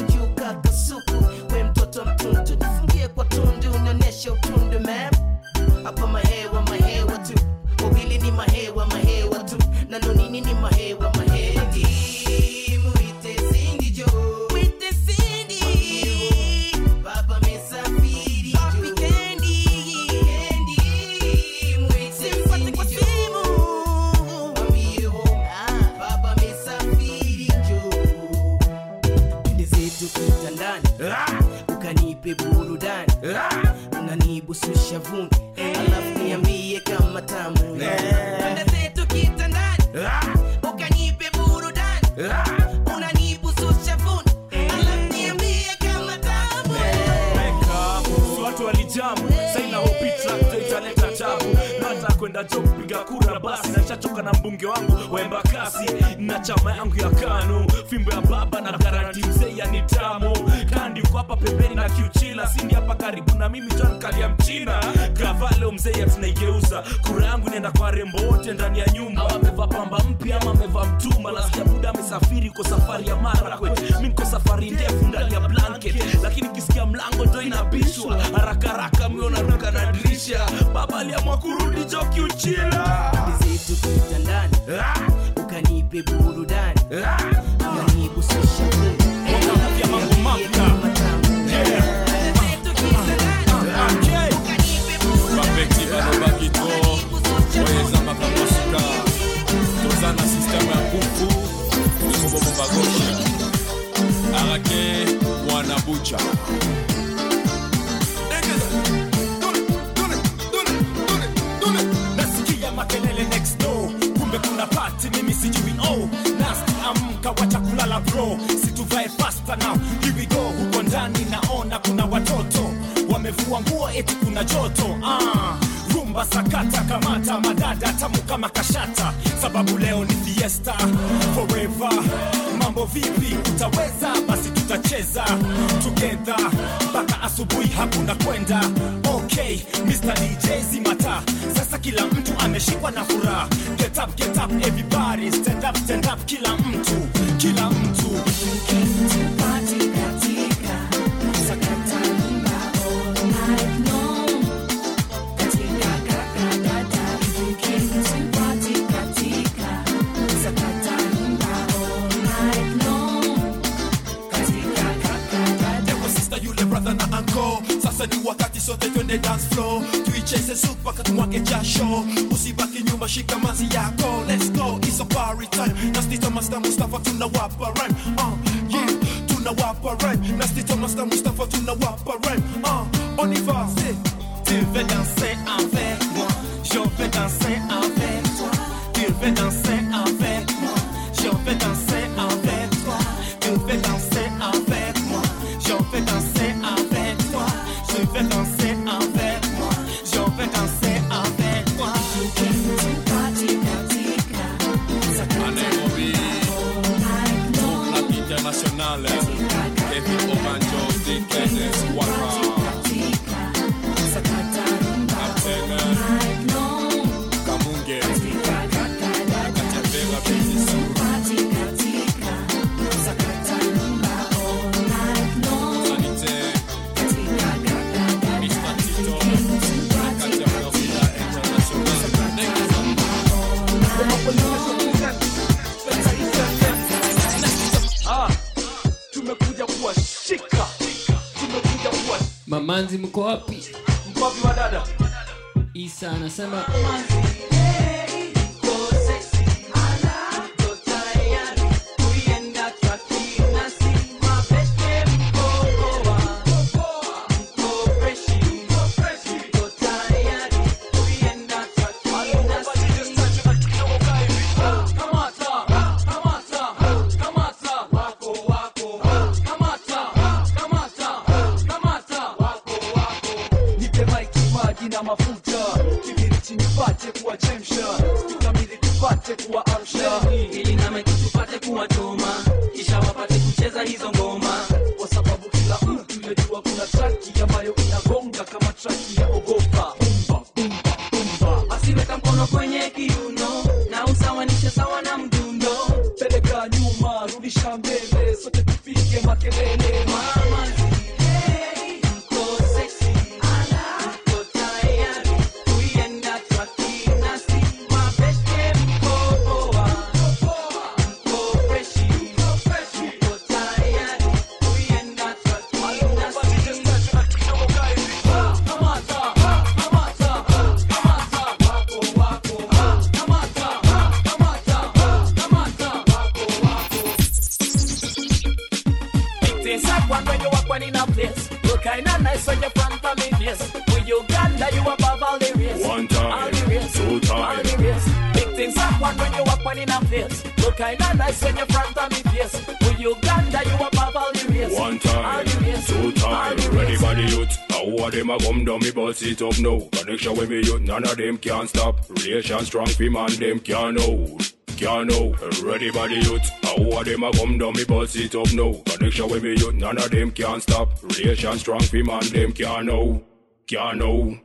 [SPEAKER 28] it up now. Connection with me youth, none of them can stop. Relation strong, fi man, them can hold. Can hold, ready for the youth. How are them a come down, me bust it up now. Connection with me youth, none of them can stop. Relation strong, fi man, them can hold. Can hold.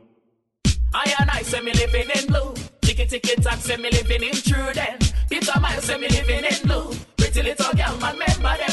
[SPEAKER 27] I and I say me living in blue. Ticky ticky tack say me living in true then. Peter Miles say me living in blue. Pretty little girl man remember them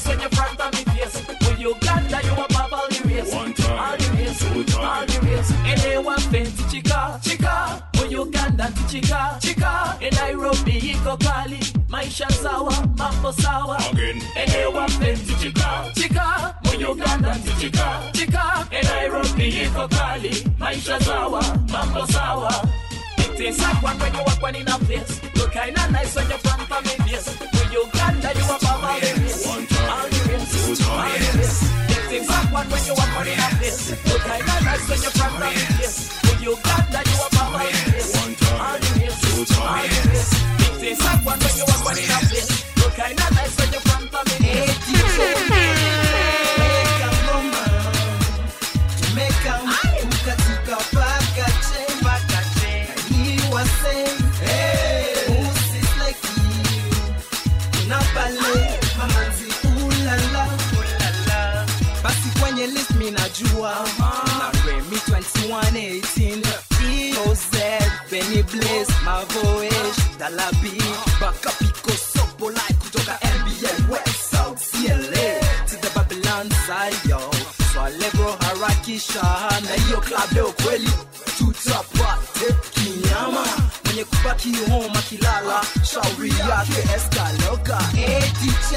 [SPEAKER 27] kinda when you front of me face. With Uganda you above all the race.
[SPEAKER 28] One time.
[SPEAKER 27] All the race,
[SPEAKER 28] Two time.
[SPEAKER 27] all the race. And they want fancy chica, chica. With Uganda to chica, chica. In Nairobi kali. Maisha sawa, mambo sawa.
[SPEAKER 28] Again.
[SPEAKER 27] And they want fancy chica, chica. With Uganda to chica, chica. In Nairobi iko kali. Maisha sawa, mambo sawa. It tastes like one when you walk one in a place. Look kinda nice when you're front of me face. With Uganda you above all the race.
[SPEAKER 28] One time.
[SPEAKER 27] All the race, all the race. It tastes like one when you walk one in a place. Look kinda nice when you're front of me face. With Uganda you above all the race.
[SPEAKER 28] One time.
[SPEAKER 27] All the race,
[SPEAKER 28] Two time.
[SPEAKER 27] all the race. It tastes like one when you walk one in a
[SPEAKER 29] usual. Uh-huh. 2118. EOZ, Benny Blaze, my voyage, B, Baka Pico, Sopo, like Kutoka, NBA, West, South, CLA, to the Babylon, Zion. Swalebro, Haraki, Shaha, na hiyo club leo kweli, tutapa tape kinyama, mwenye kubaki home akilala, shauri yake eskaloka,
[SPEAKER 8] hey DJ,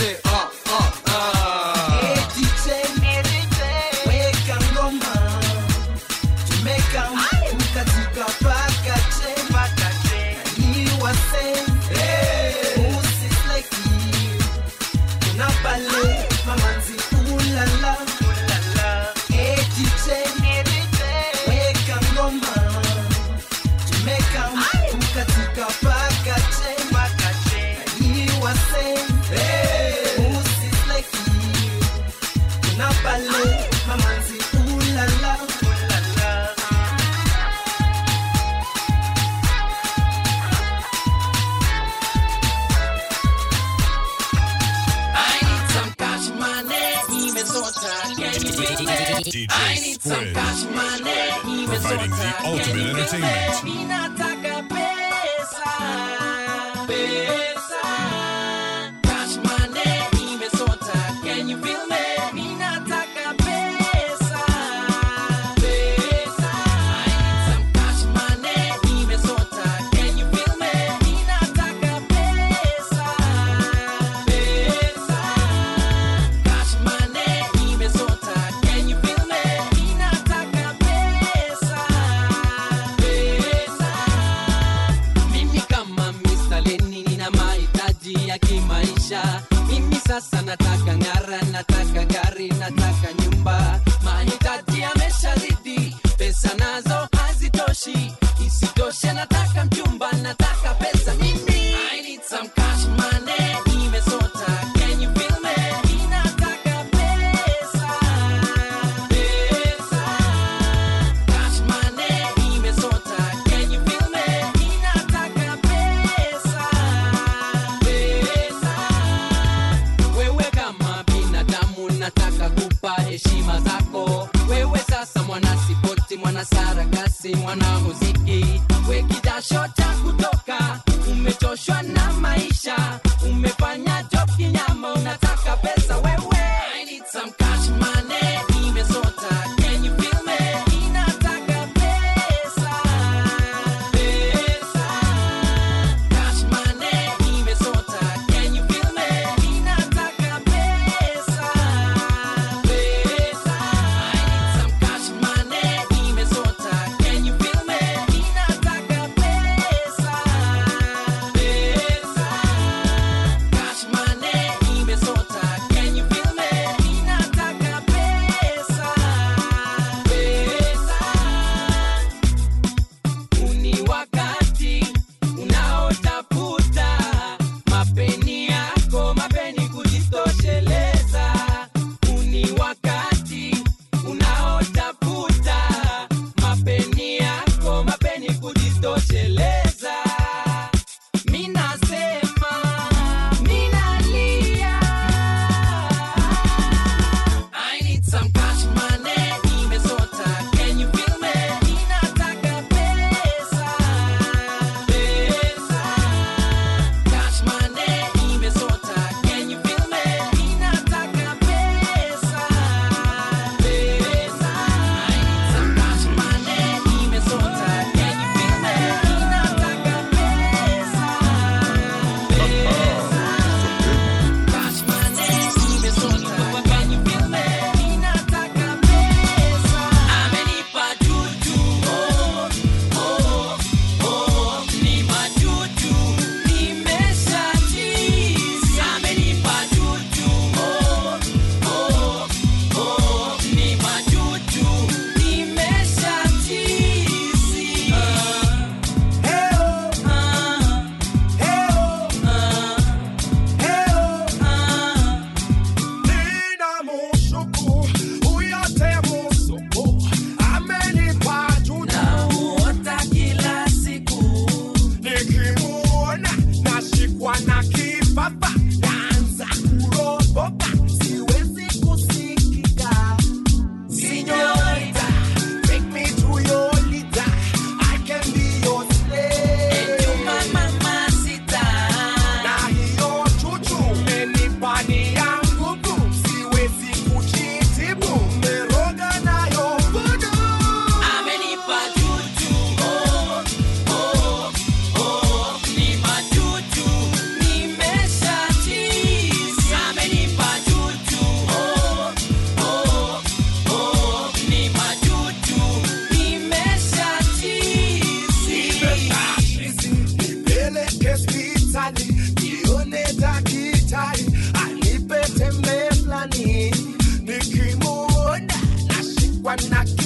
[SPEAKER 1] I'm not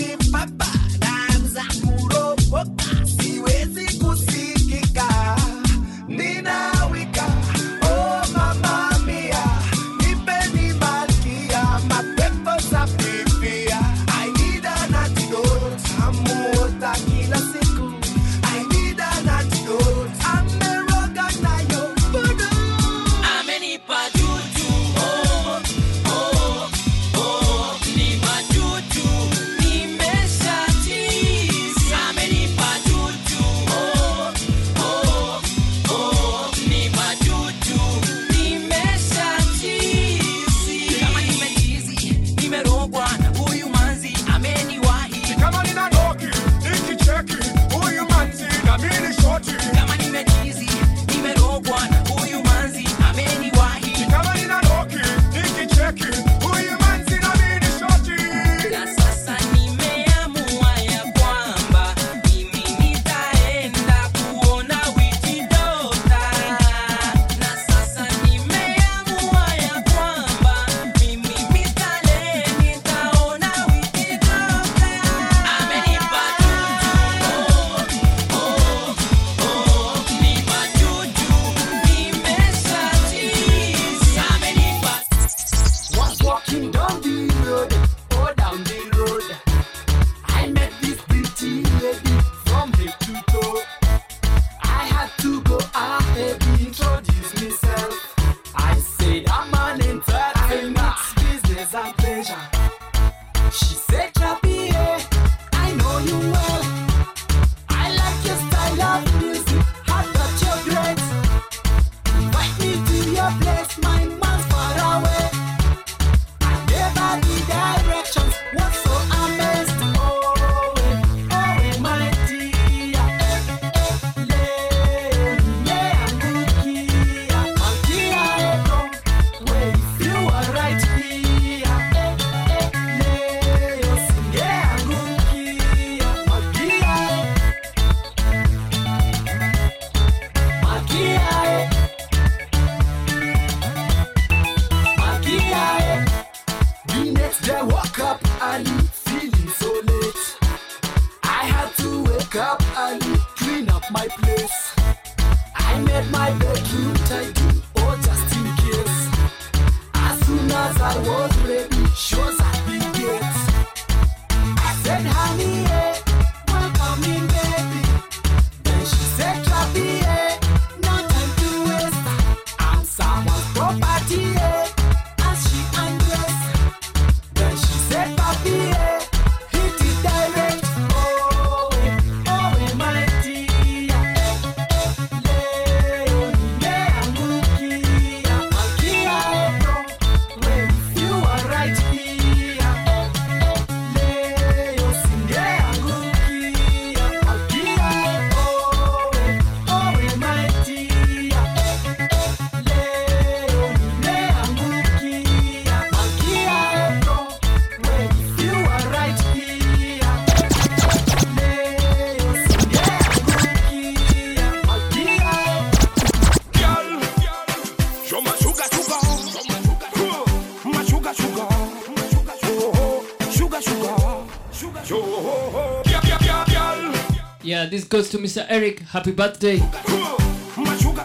[SPEAKER 1] goes to Mr. Eric. Happy birthday.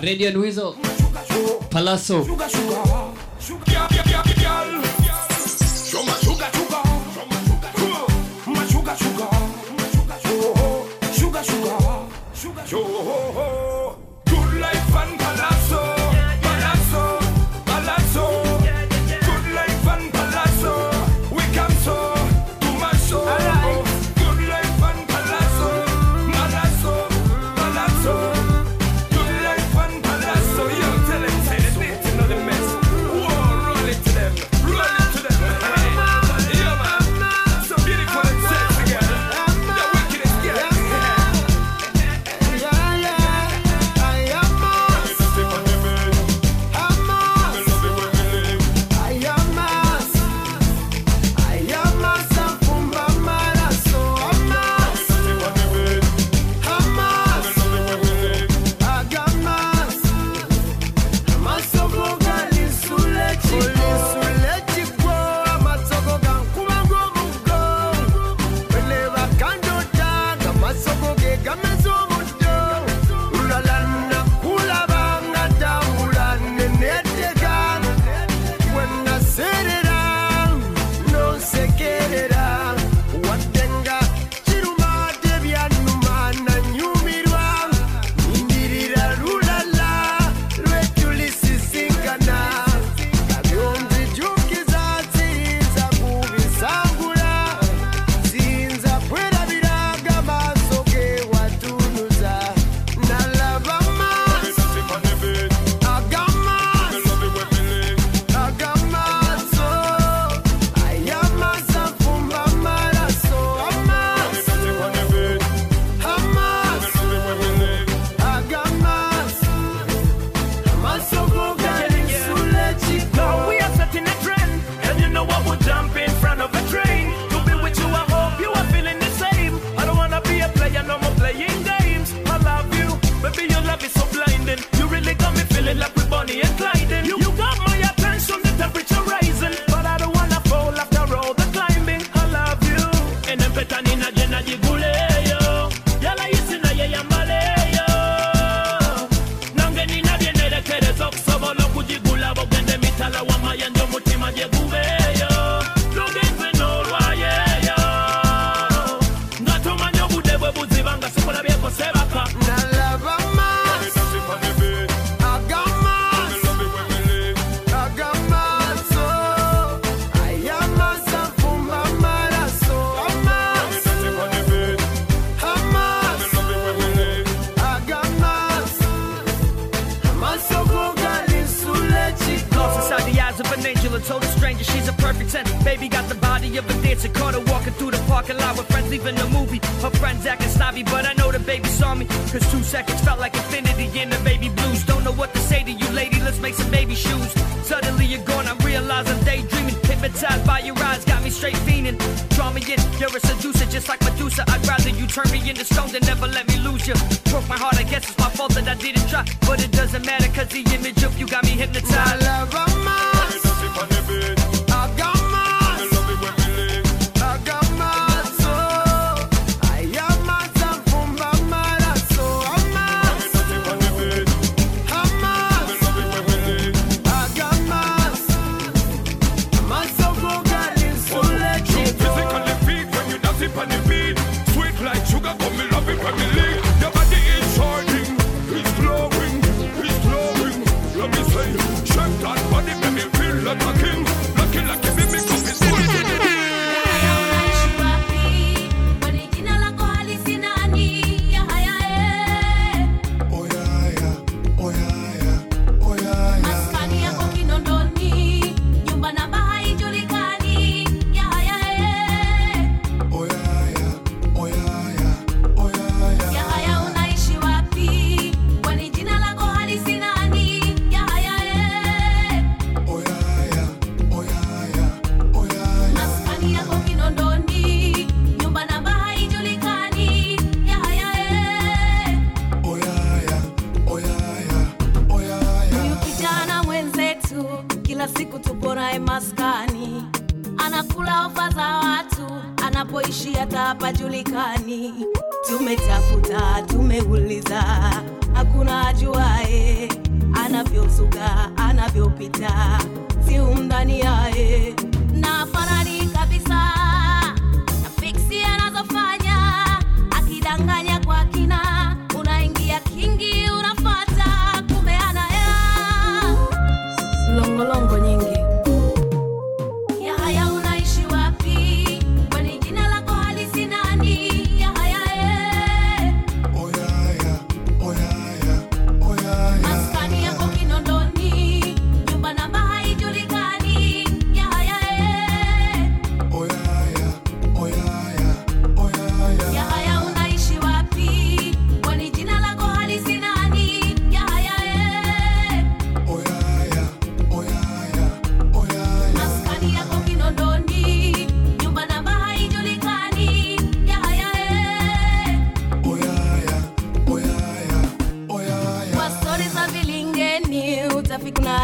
[SPEAKER 1] Radio and Weasel. Palazzo.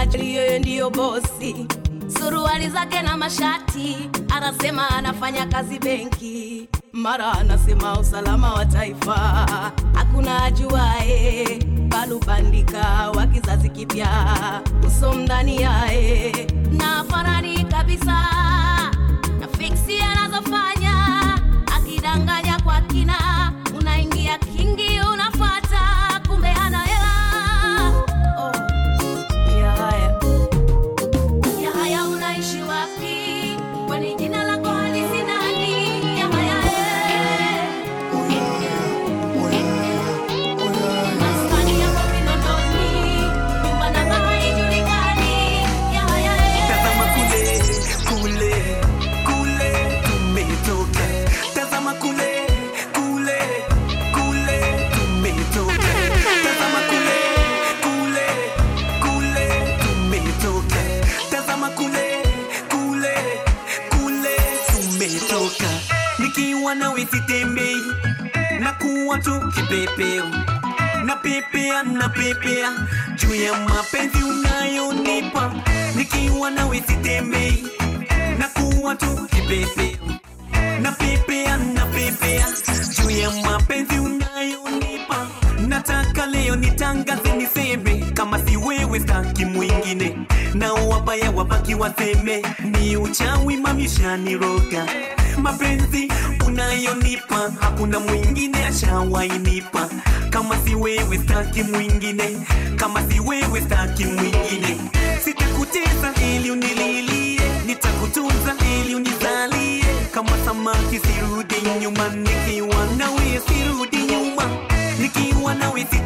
[SPEAKER 30] Ajili yeye ndiyo bosi. Suruali zake na mashati anasema anafanya kazi benki. Mara anasema usalama wa taifa hakuna ajuae balubandika wa kizazi kipya uso mndani yae na farani kabisa na fiksi anazofanya
[SPEAKER 31] kipepeo na pepea na pepea juu ya mapenzi unayonipa nikiwa nawe sitembei. Na kuwa tu kipepeo na pepea na pepea juu ya mapenzi unayonipa nataka leo nitangaze niseme wewe staki mwingine na wabaya wabaki waseme ni uchawi mamishaniroga mapenzi unayonipa hakuna mwingine ashawainipa. Kama si wewe staki mwingine. Kama si wewe staki mwingine. Sitakutesa ili unililie. Nitakutunza ili unizalie. Kama samaki sirudi nyuma. Nikiwa nawe sirudi nyuma. Nikiwa nawe kuwa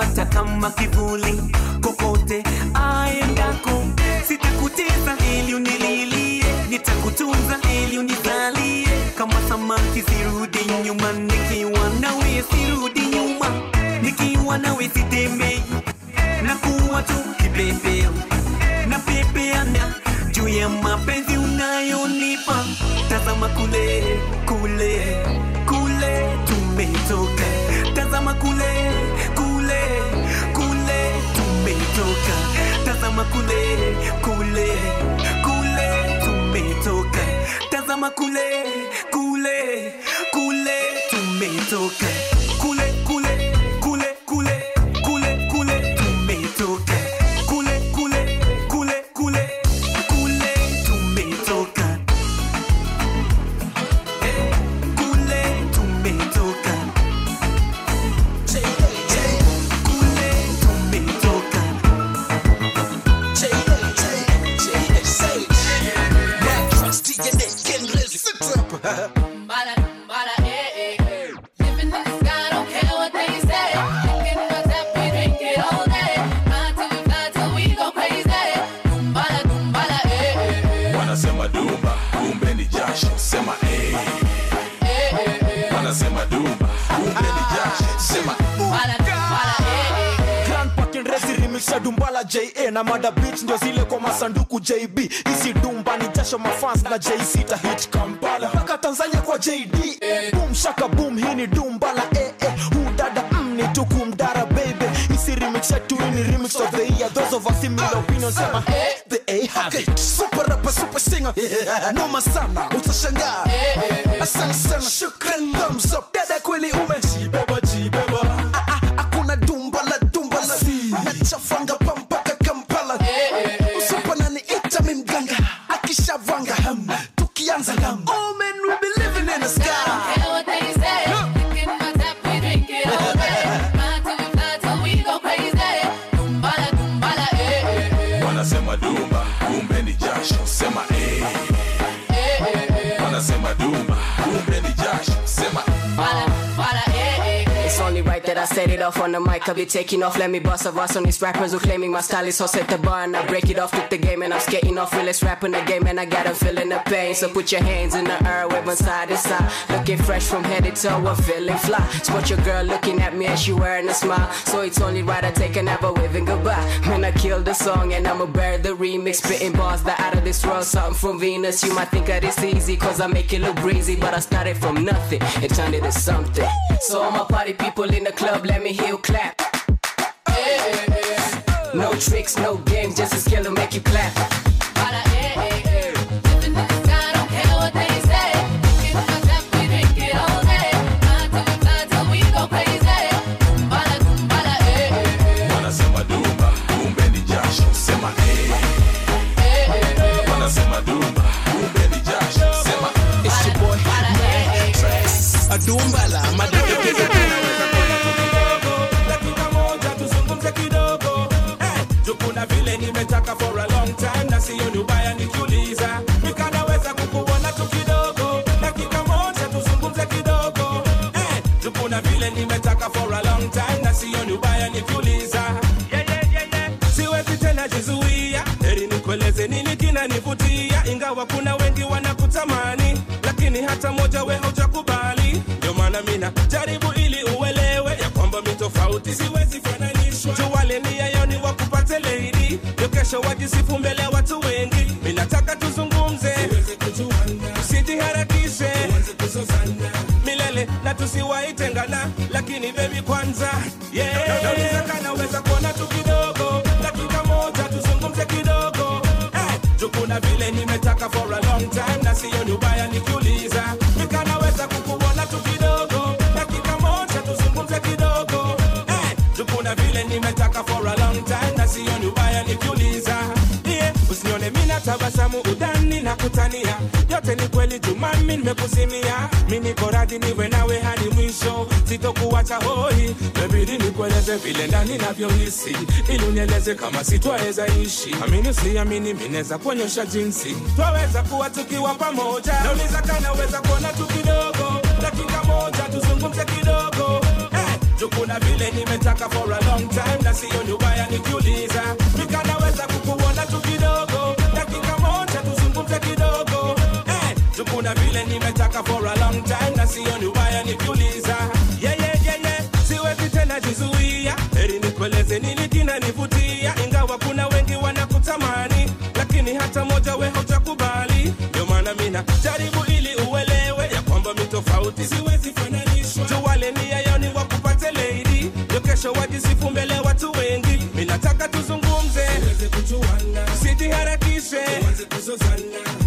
[SPEAKER 31] nitamfuata kama kivuli kokote. Aendako sitakuteza ili unililie. Nitakutunza ili unizalie kama samaki sirudi nyuma nikiwa nawe sirudi nyuma. Nikiwa nawe sitembei. Na kuwa tu kipepeo na pepeana. Juu ya mapenzi unayonipa tazama kule tazama kule kule kule tumetoka tazama kule kule kule tumetoka
[SPEAKER 13] ja na mada beat ndio zile kwa masanduku jb isi dumba ni jasho mafans na jc ta hit kampala. Mpaka tanzania kwa jd boom shaka boom hii ni dumba la ee hu dada mm, tukumdara baby. Isi remix yetu ni remix of the year. Those of us similar opinions sema eh, the a have it.
[SPEAKER 30] Super rapper, super singer. Noma sana, utashangaa. Asante sana, shukran, thumbs up. Dada kweli umejibeba,
[SPEAKER 32] set it off on the mic. I'll be taking off. Let me bust a verse on these rappers who claiming my style is so set the bar and I break it off. with the game and I'm skating off. Realest rap in the game and I got 'em feeling the pain. So put your hands in the air, waving side to side. Looking fresh from head to toe, I'm feeling fly. Spot your girl looking at me as she wearing a smile. So it's only right I take another waving goodbye. When I kill the song and I'ma bear the remix. Spitting bars that out of this world, something from Venus. You might think that it's easy cause I make it look breezy. But I started from nothing and turned it something. So all my party people in the club, let me hear you clap. No tricks, no games, just a skill to make you clap.
[SPEAKER 25] wanasema dumba
[SPEAKER 12] kuna nimetaka for a long time na sioni ubaya nikiuliza. Yeah, yeah, yeah, yeah. siwezi tena jizuia heri nikueleze nini kinanivutia. Ingawa kuna wengi wanakutamani lakini hata moja we haujakubali. Ndio maana mina jaribu ili uelewe ya kwamba mi tofauti siwezi fananishwa. Juwale nia yao ni wakupate lady. Ndio kesho wajisifu mbele watu wengi. Minataka tuzungumze. Usijiharakishe milele na tusiwaitengana nimetaka for a long time na sioni ubaya nikiuliza. Yeah, usinione mina tabasamu udani na kutania yote ni kweli jumami nimekuzimia mi niko radhi niwe nawe hadi mwisho. Sitokuwacha hoi mebidi nikueleze vile ndani navyohisi ili unieleze kama sitwaweza ishi. Amini siamini mineza kuonyesha jinsi. Twaweza kuwa tukiwa pamoja. Nauliza kanaweza kuona tu kidogo. Dakika moja tuzungumze kidogo kuna vile nimetaka for a long time na sio ni ubaya nikiuliza. Mikanaweza kukuona tu kidogo dakika moja tuzungumze kidogo. Eh, tukuna vile nimetaka for a long time na sio ni ubaya nikiuliza kesho wajisifu mbele ya watu wengi mi nataka tuzungumze. Sijiharakishe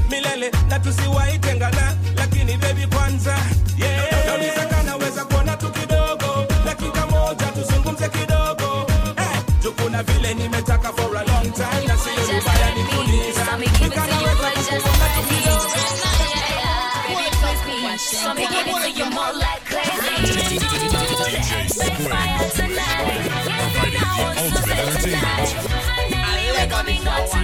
[SPEAKER 12] milele na tusiwaitengana lakini baby kwanza. Yeah. nauliza kanaweza kuona tu kidogo. Dakika moja tuzungumze kidogo. Eh, juu kuna vile nimetaka for a long time na siyo vibaya nikuuliza. Nikanaweza kukuona tu kidogo.
[SPEAKER 33] So give it to you more like crazy. Expect fire tonight. Yes, I want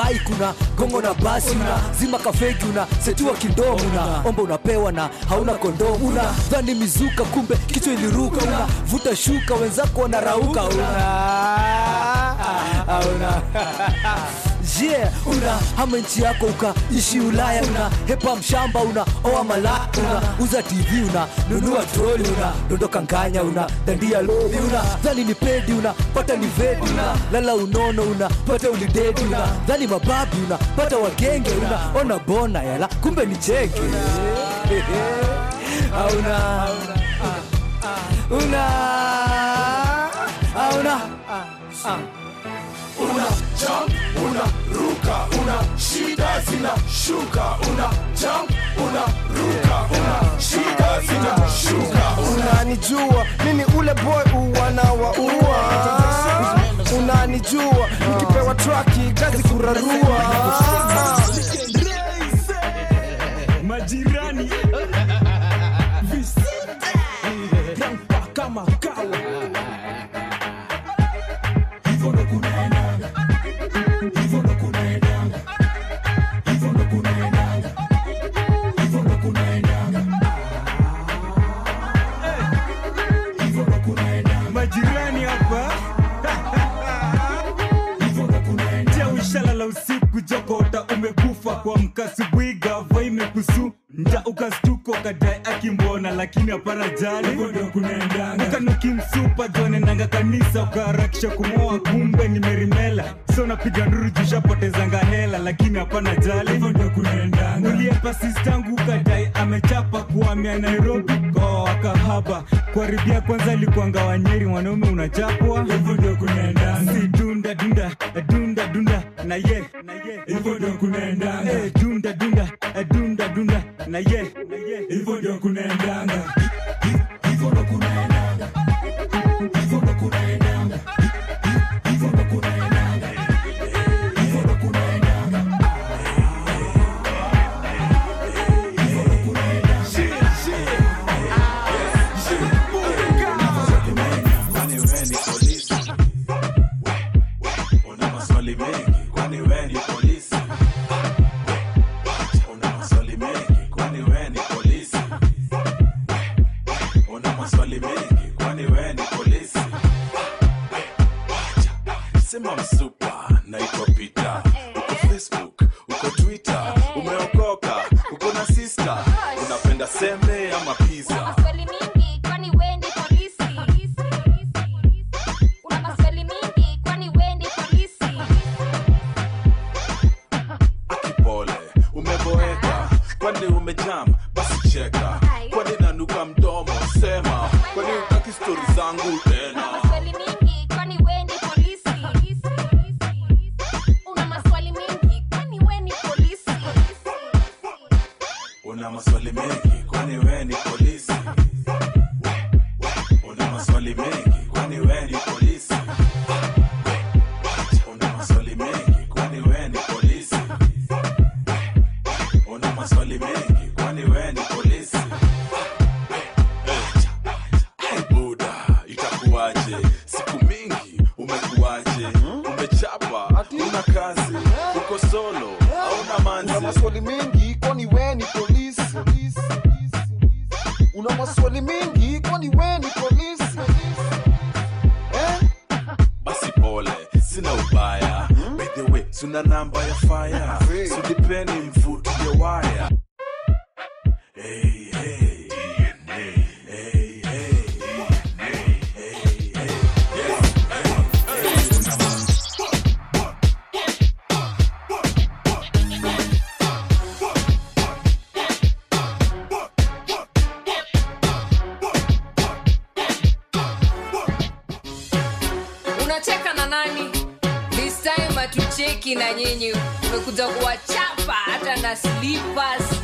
[SPEAKER 1] hepa kuna gongo na basi una zima kafegi una setiwa kindomu una omba unapewa na hauna kondomu una. Dhani mizuka kumbe kichwa iliruka una vuta shuka wenzako wanarauka una. Una. Yeah una hama nchi yako ukaishi ulaya una. Hepa mshamba una oa mala una uza tv una nunua troli una dondoka nganya una. Dandia lodi una dhani ni pedi una pata ni vedi una lala unono una. Pata ulidedi una dhani mababi una. Pata wagenge una. Ona bona yala. Kumbe ni cheke. Una
[SPEAKER 34] jump una ruka una shida zina shuka. Una jump una ruka una shida zina shuka
[SPEAKER 10] unanijua mimi ule boy uwanawaua unanijua nikipewa traki kazi kurarua.
[SPEAKER 35] Majirani. Kama kawa jokota umekufa kwa mkasubuhi gava imekusu nja ukastuko kadai akimbona lakini hapana jali. Ukanukimsupa jonenanga kanisa ukaharakisha kumoa kumbe ni merimela so napiga nduru jushapotezanga hela lakini hapana jali. Uliepa sistangu ukadai amechapa kuamia nairobi. Kwa wakahaba kuharibia kwanza likuanga wanyeri mwanaume unachapwa. Si dunda dunda dunda dunda na ye na ndio
[SPEAKER 25] dunda unapenda sembe ama pizza?
[SPEAKER 36] maswali
[SPEAKER 25] hauna kazi, uko
[SPEAKER 37] solo, hauna manzi.
[SPEAKER 38] Una maswali mengi, kwani we ni polisi? Una maswali mengi, kwani we ni polisi? Eh?
[SPEAKER 37] Basi pole, sina ubaya. By the way, sina namba ya
[SPEAKER 39] fire,
[SPEAKER 40] so
[SPEAKER 8] dipeni ya waya Trocas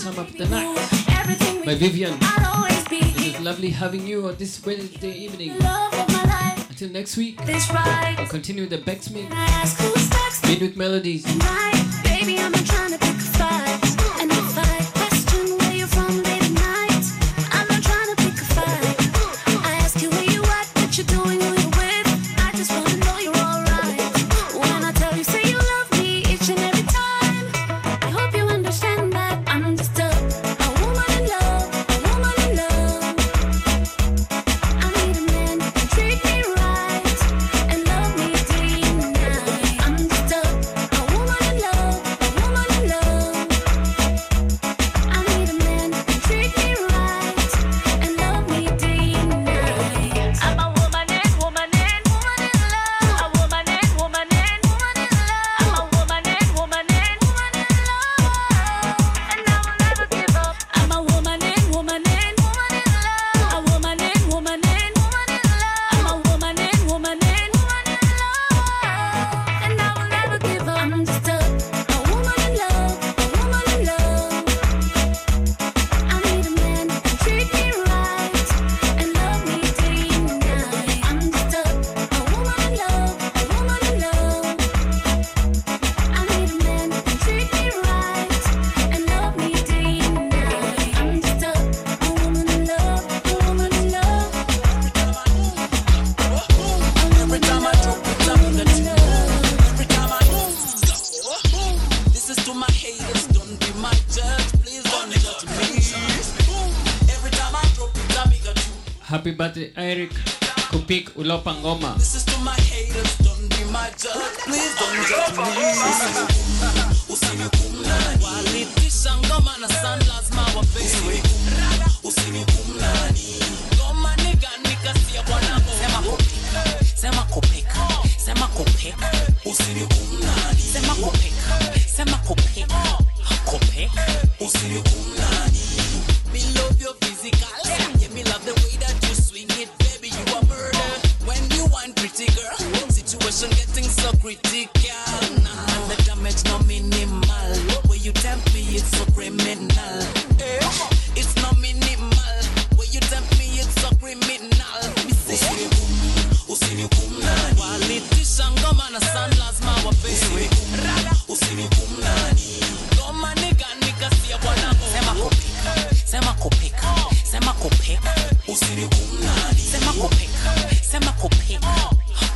[SPEAKER 8] sum up the night by Vivian. It is lovely having you on this Wednesday evening. Until next week, I'll continue the Becksmith. Midweek Melodies.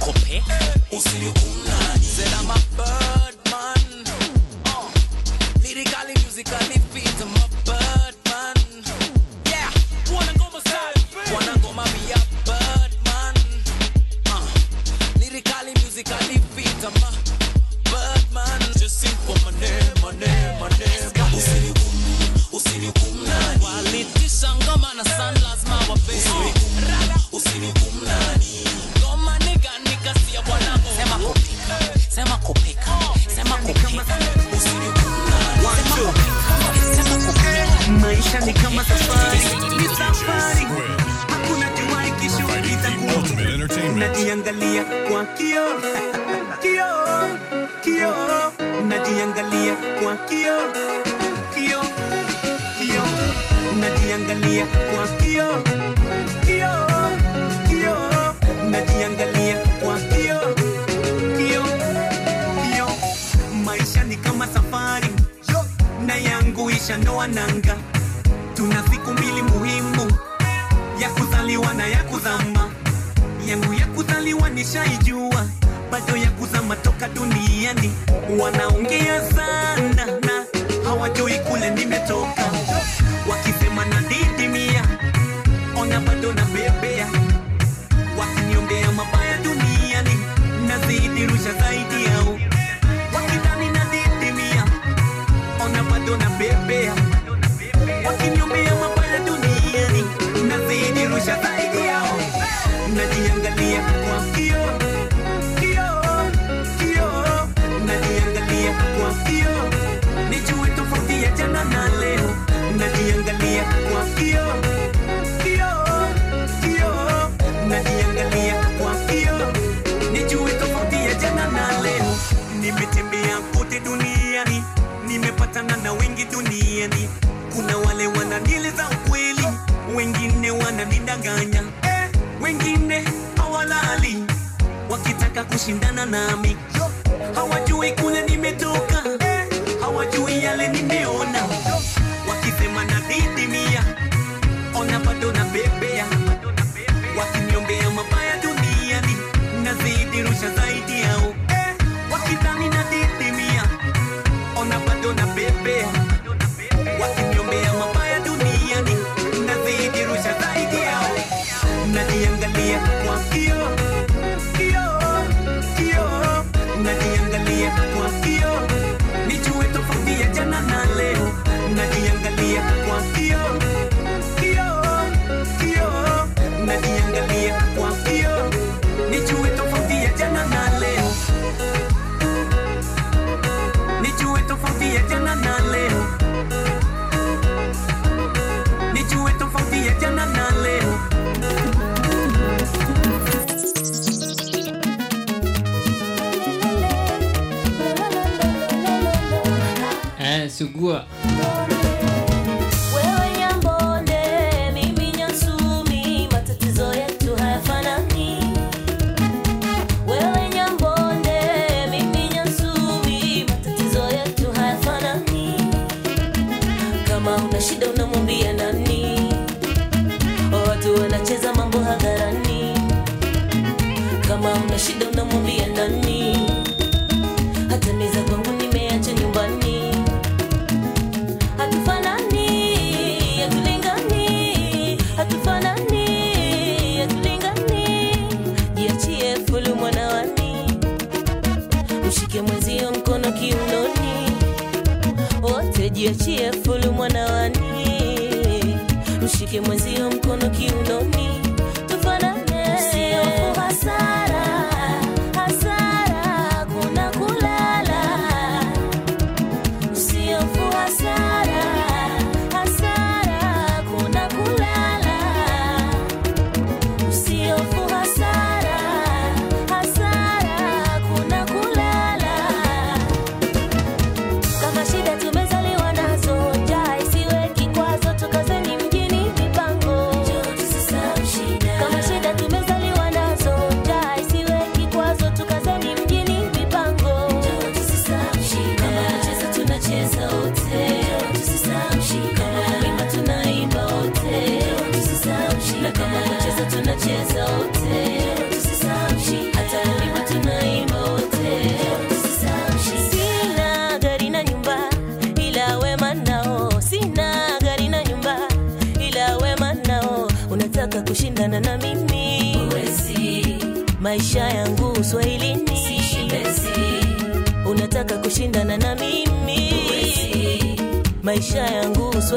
[SPEAKER 33] coupé. o c'est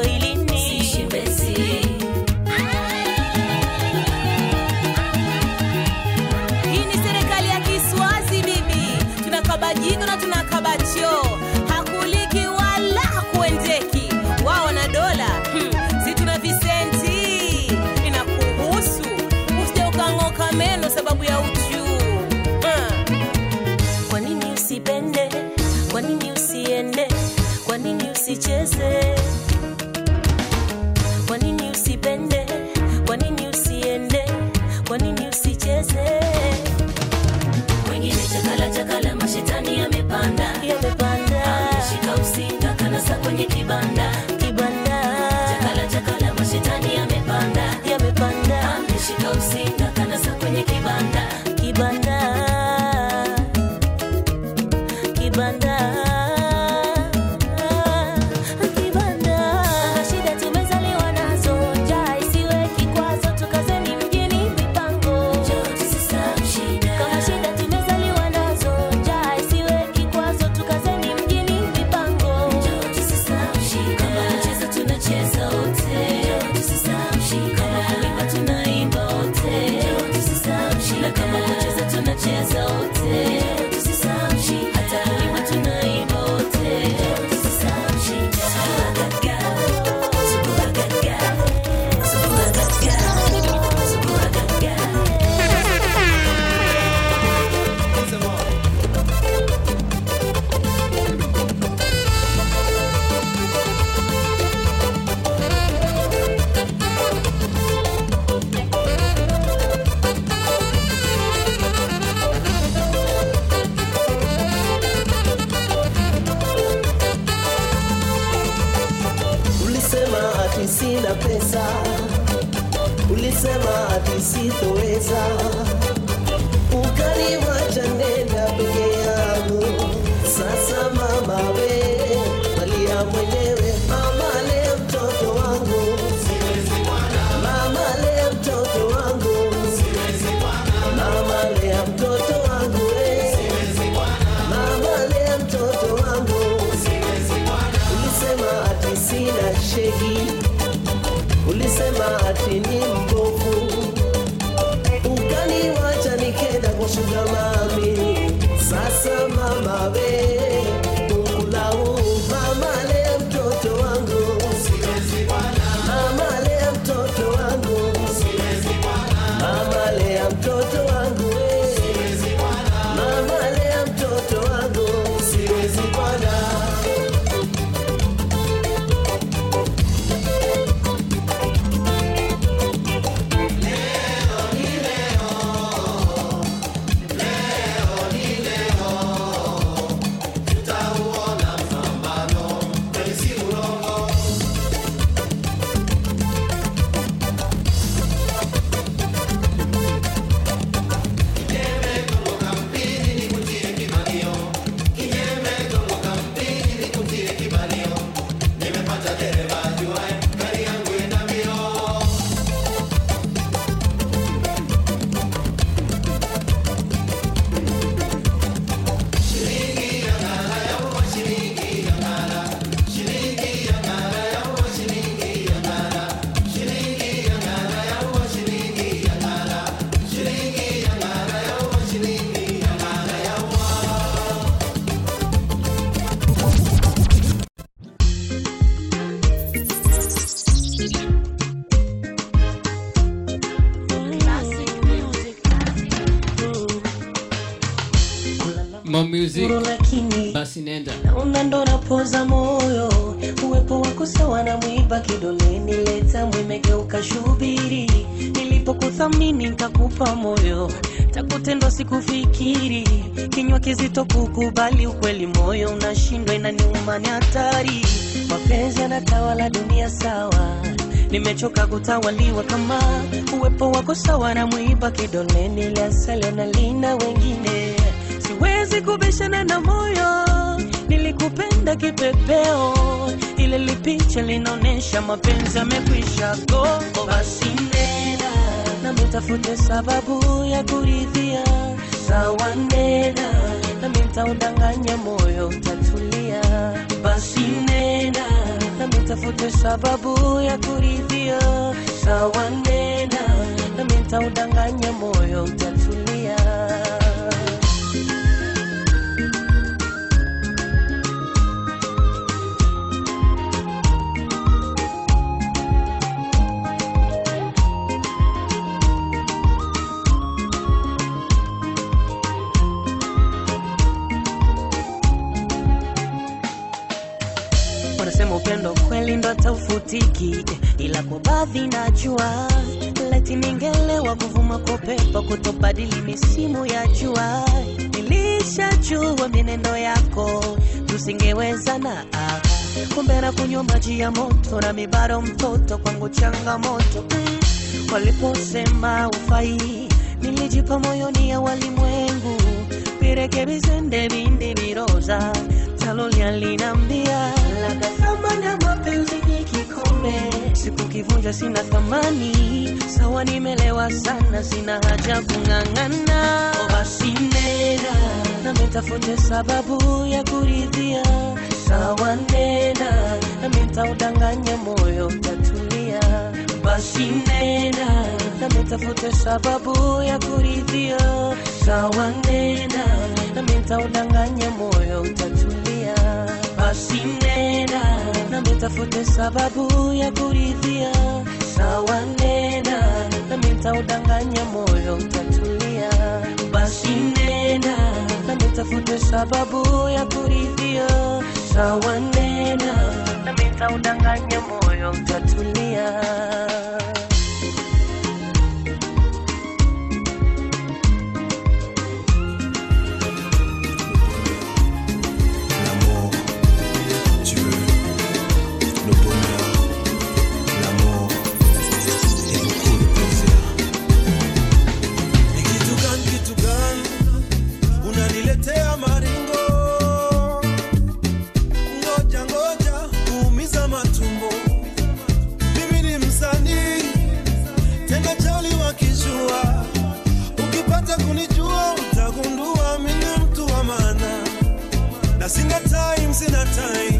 [SPEAKER 33] yangu
[SPEAKER 7] Basi nenda.
[SPEAKER 41] naona ndo napoza moyo uwepo wako sawa na mwiba kidoleni leta mwimegeuka shubiri nilipokuthamini nkakupa moyo takutendwa sikufikiri. Kinywa kizito kukubali ukweli moyo unashindwa inaniuma ni hatari. Mapenzi yanatawala dunia sawa nimechoka kutawaliwa kama uwepo wako sawa na mwiba kidoleni liasali lina wengine. Siwezi kubishana na moyo nilikupenda kipepeo. Ile lipicha linaonyesha mapenzi yamekwisha. Go basi nena na mtafute sababu ya kuridhia. Sawa nena na ntaudanganya moyo utatulia. Basi nena na mtafute sababu ya kuridhia. Sawa nena na ntaudanganya moyo utatulia kweli taufutiki ila kwa baadhi najua leti ningelewa kuvuma kwa pepo kutobadili misimu ya jua. Nilishajua minendo yako tusingewezana kumbe na kunywa maji ya moto na mibaro mtoto kwangu changamoto. Mm. waliposema ufai nilijipa moyoni ya walimwengu. Virekebizende bindi viroza talolia linambia labda thamani ya mapenzi ni kikombe sikukivunja sina thamani. Sawa nimelewa sana sina haja kung'ang'ana. O basi nena nami tafute sababu ya kuridhia. Sawa nena nami ntaudanganya moyo tatulia. basi nena nami tafute sababu ya kuridhia. Sawa nena nami ntaudanganya moyo utatulia basi nena nami sababu ya kuridhia. Sawa nena nami moyo utatulia. Basi nena sababu ya kuridhia. Sawa nena nami moyo utatulia
[SPEAKER 25] in a
[SPEAKER 42] time.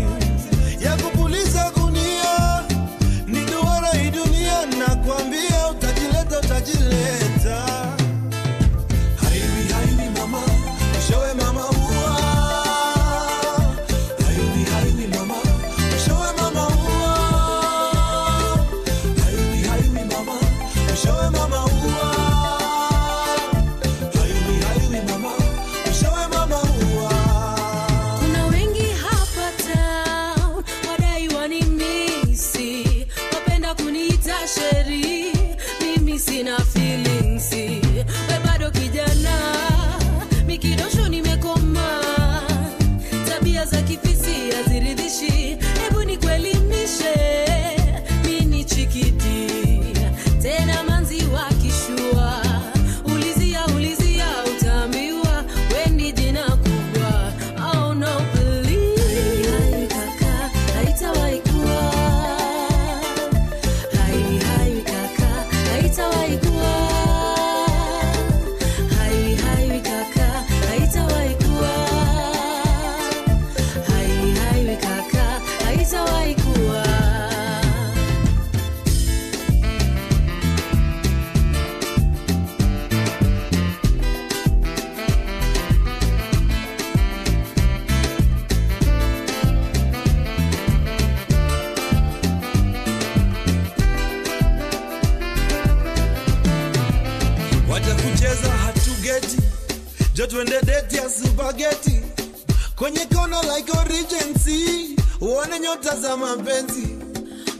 [SPEAKER 33] Za
[SPEAKER 42] mapenzi.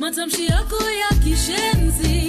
[SPEAKER 33] Matamshi yako ya kishenzi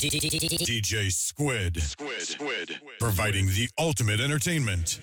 [SPEAKER 43] DJ Squid. Squid. Squid. Providing the ultimate entertainment.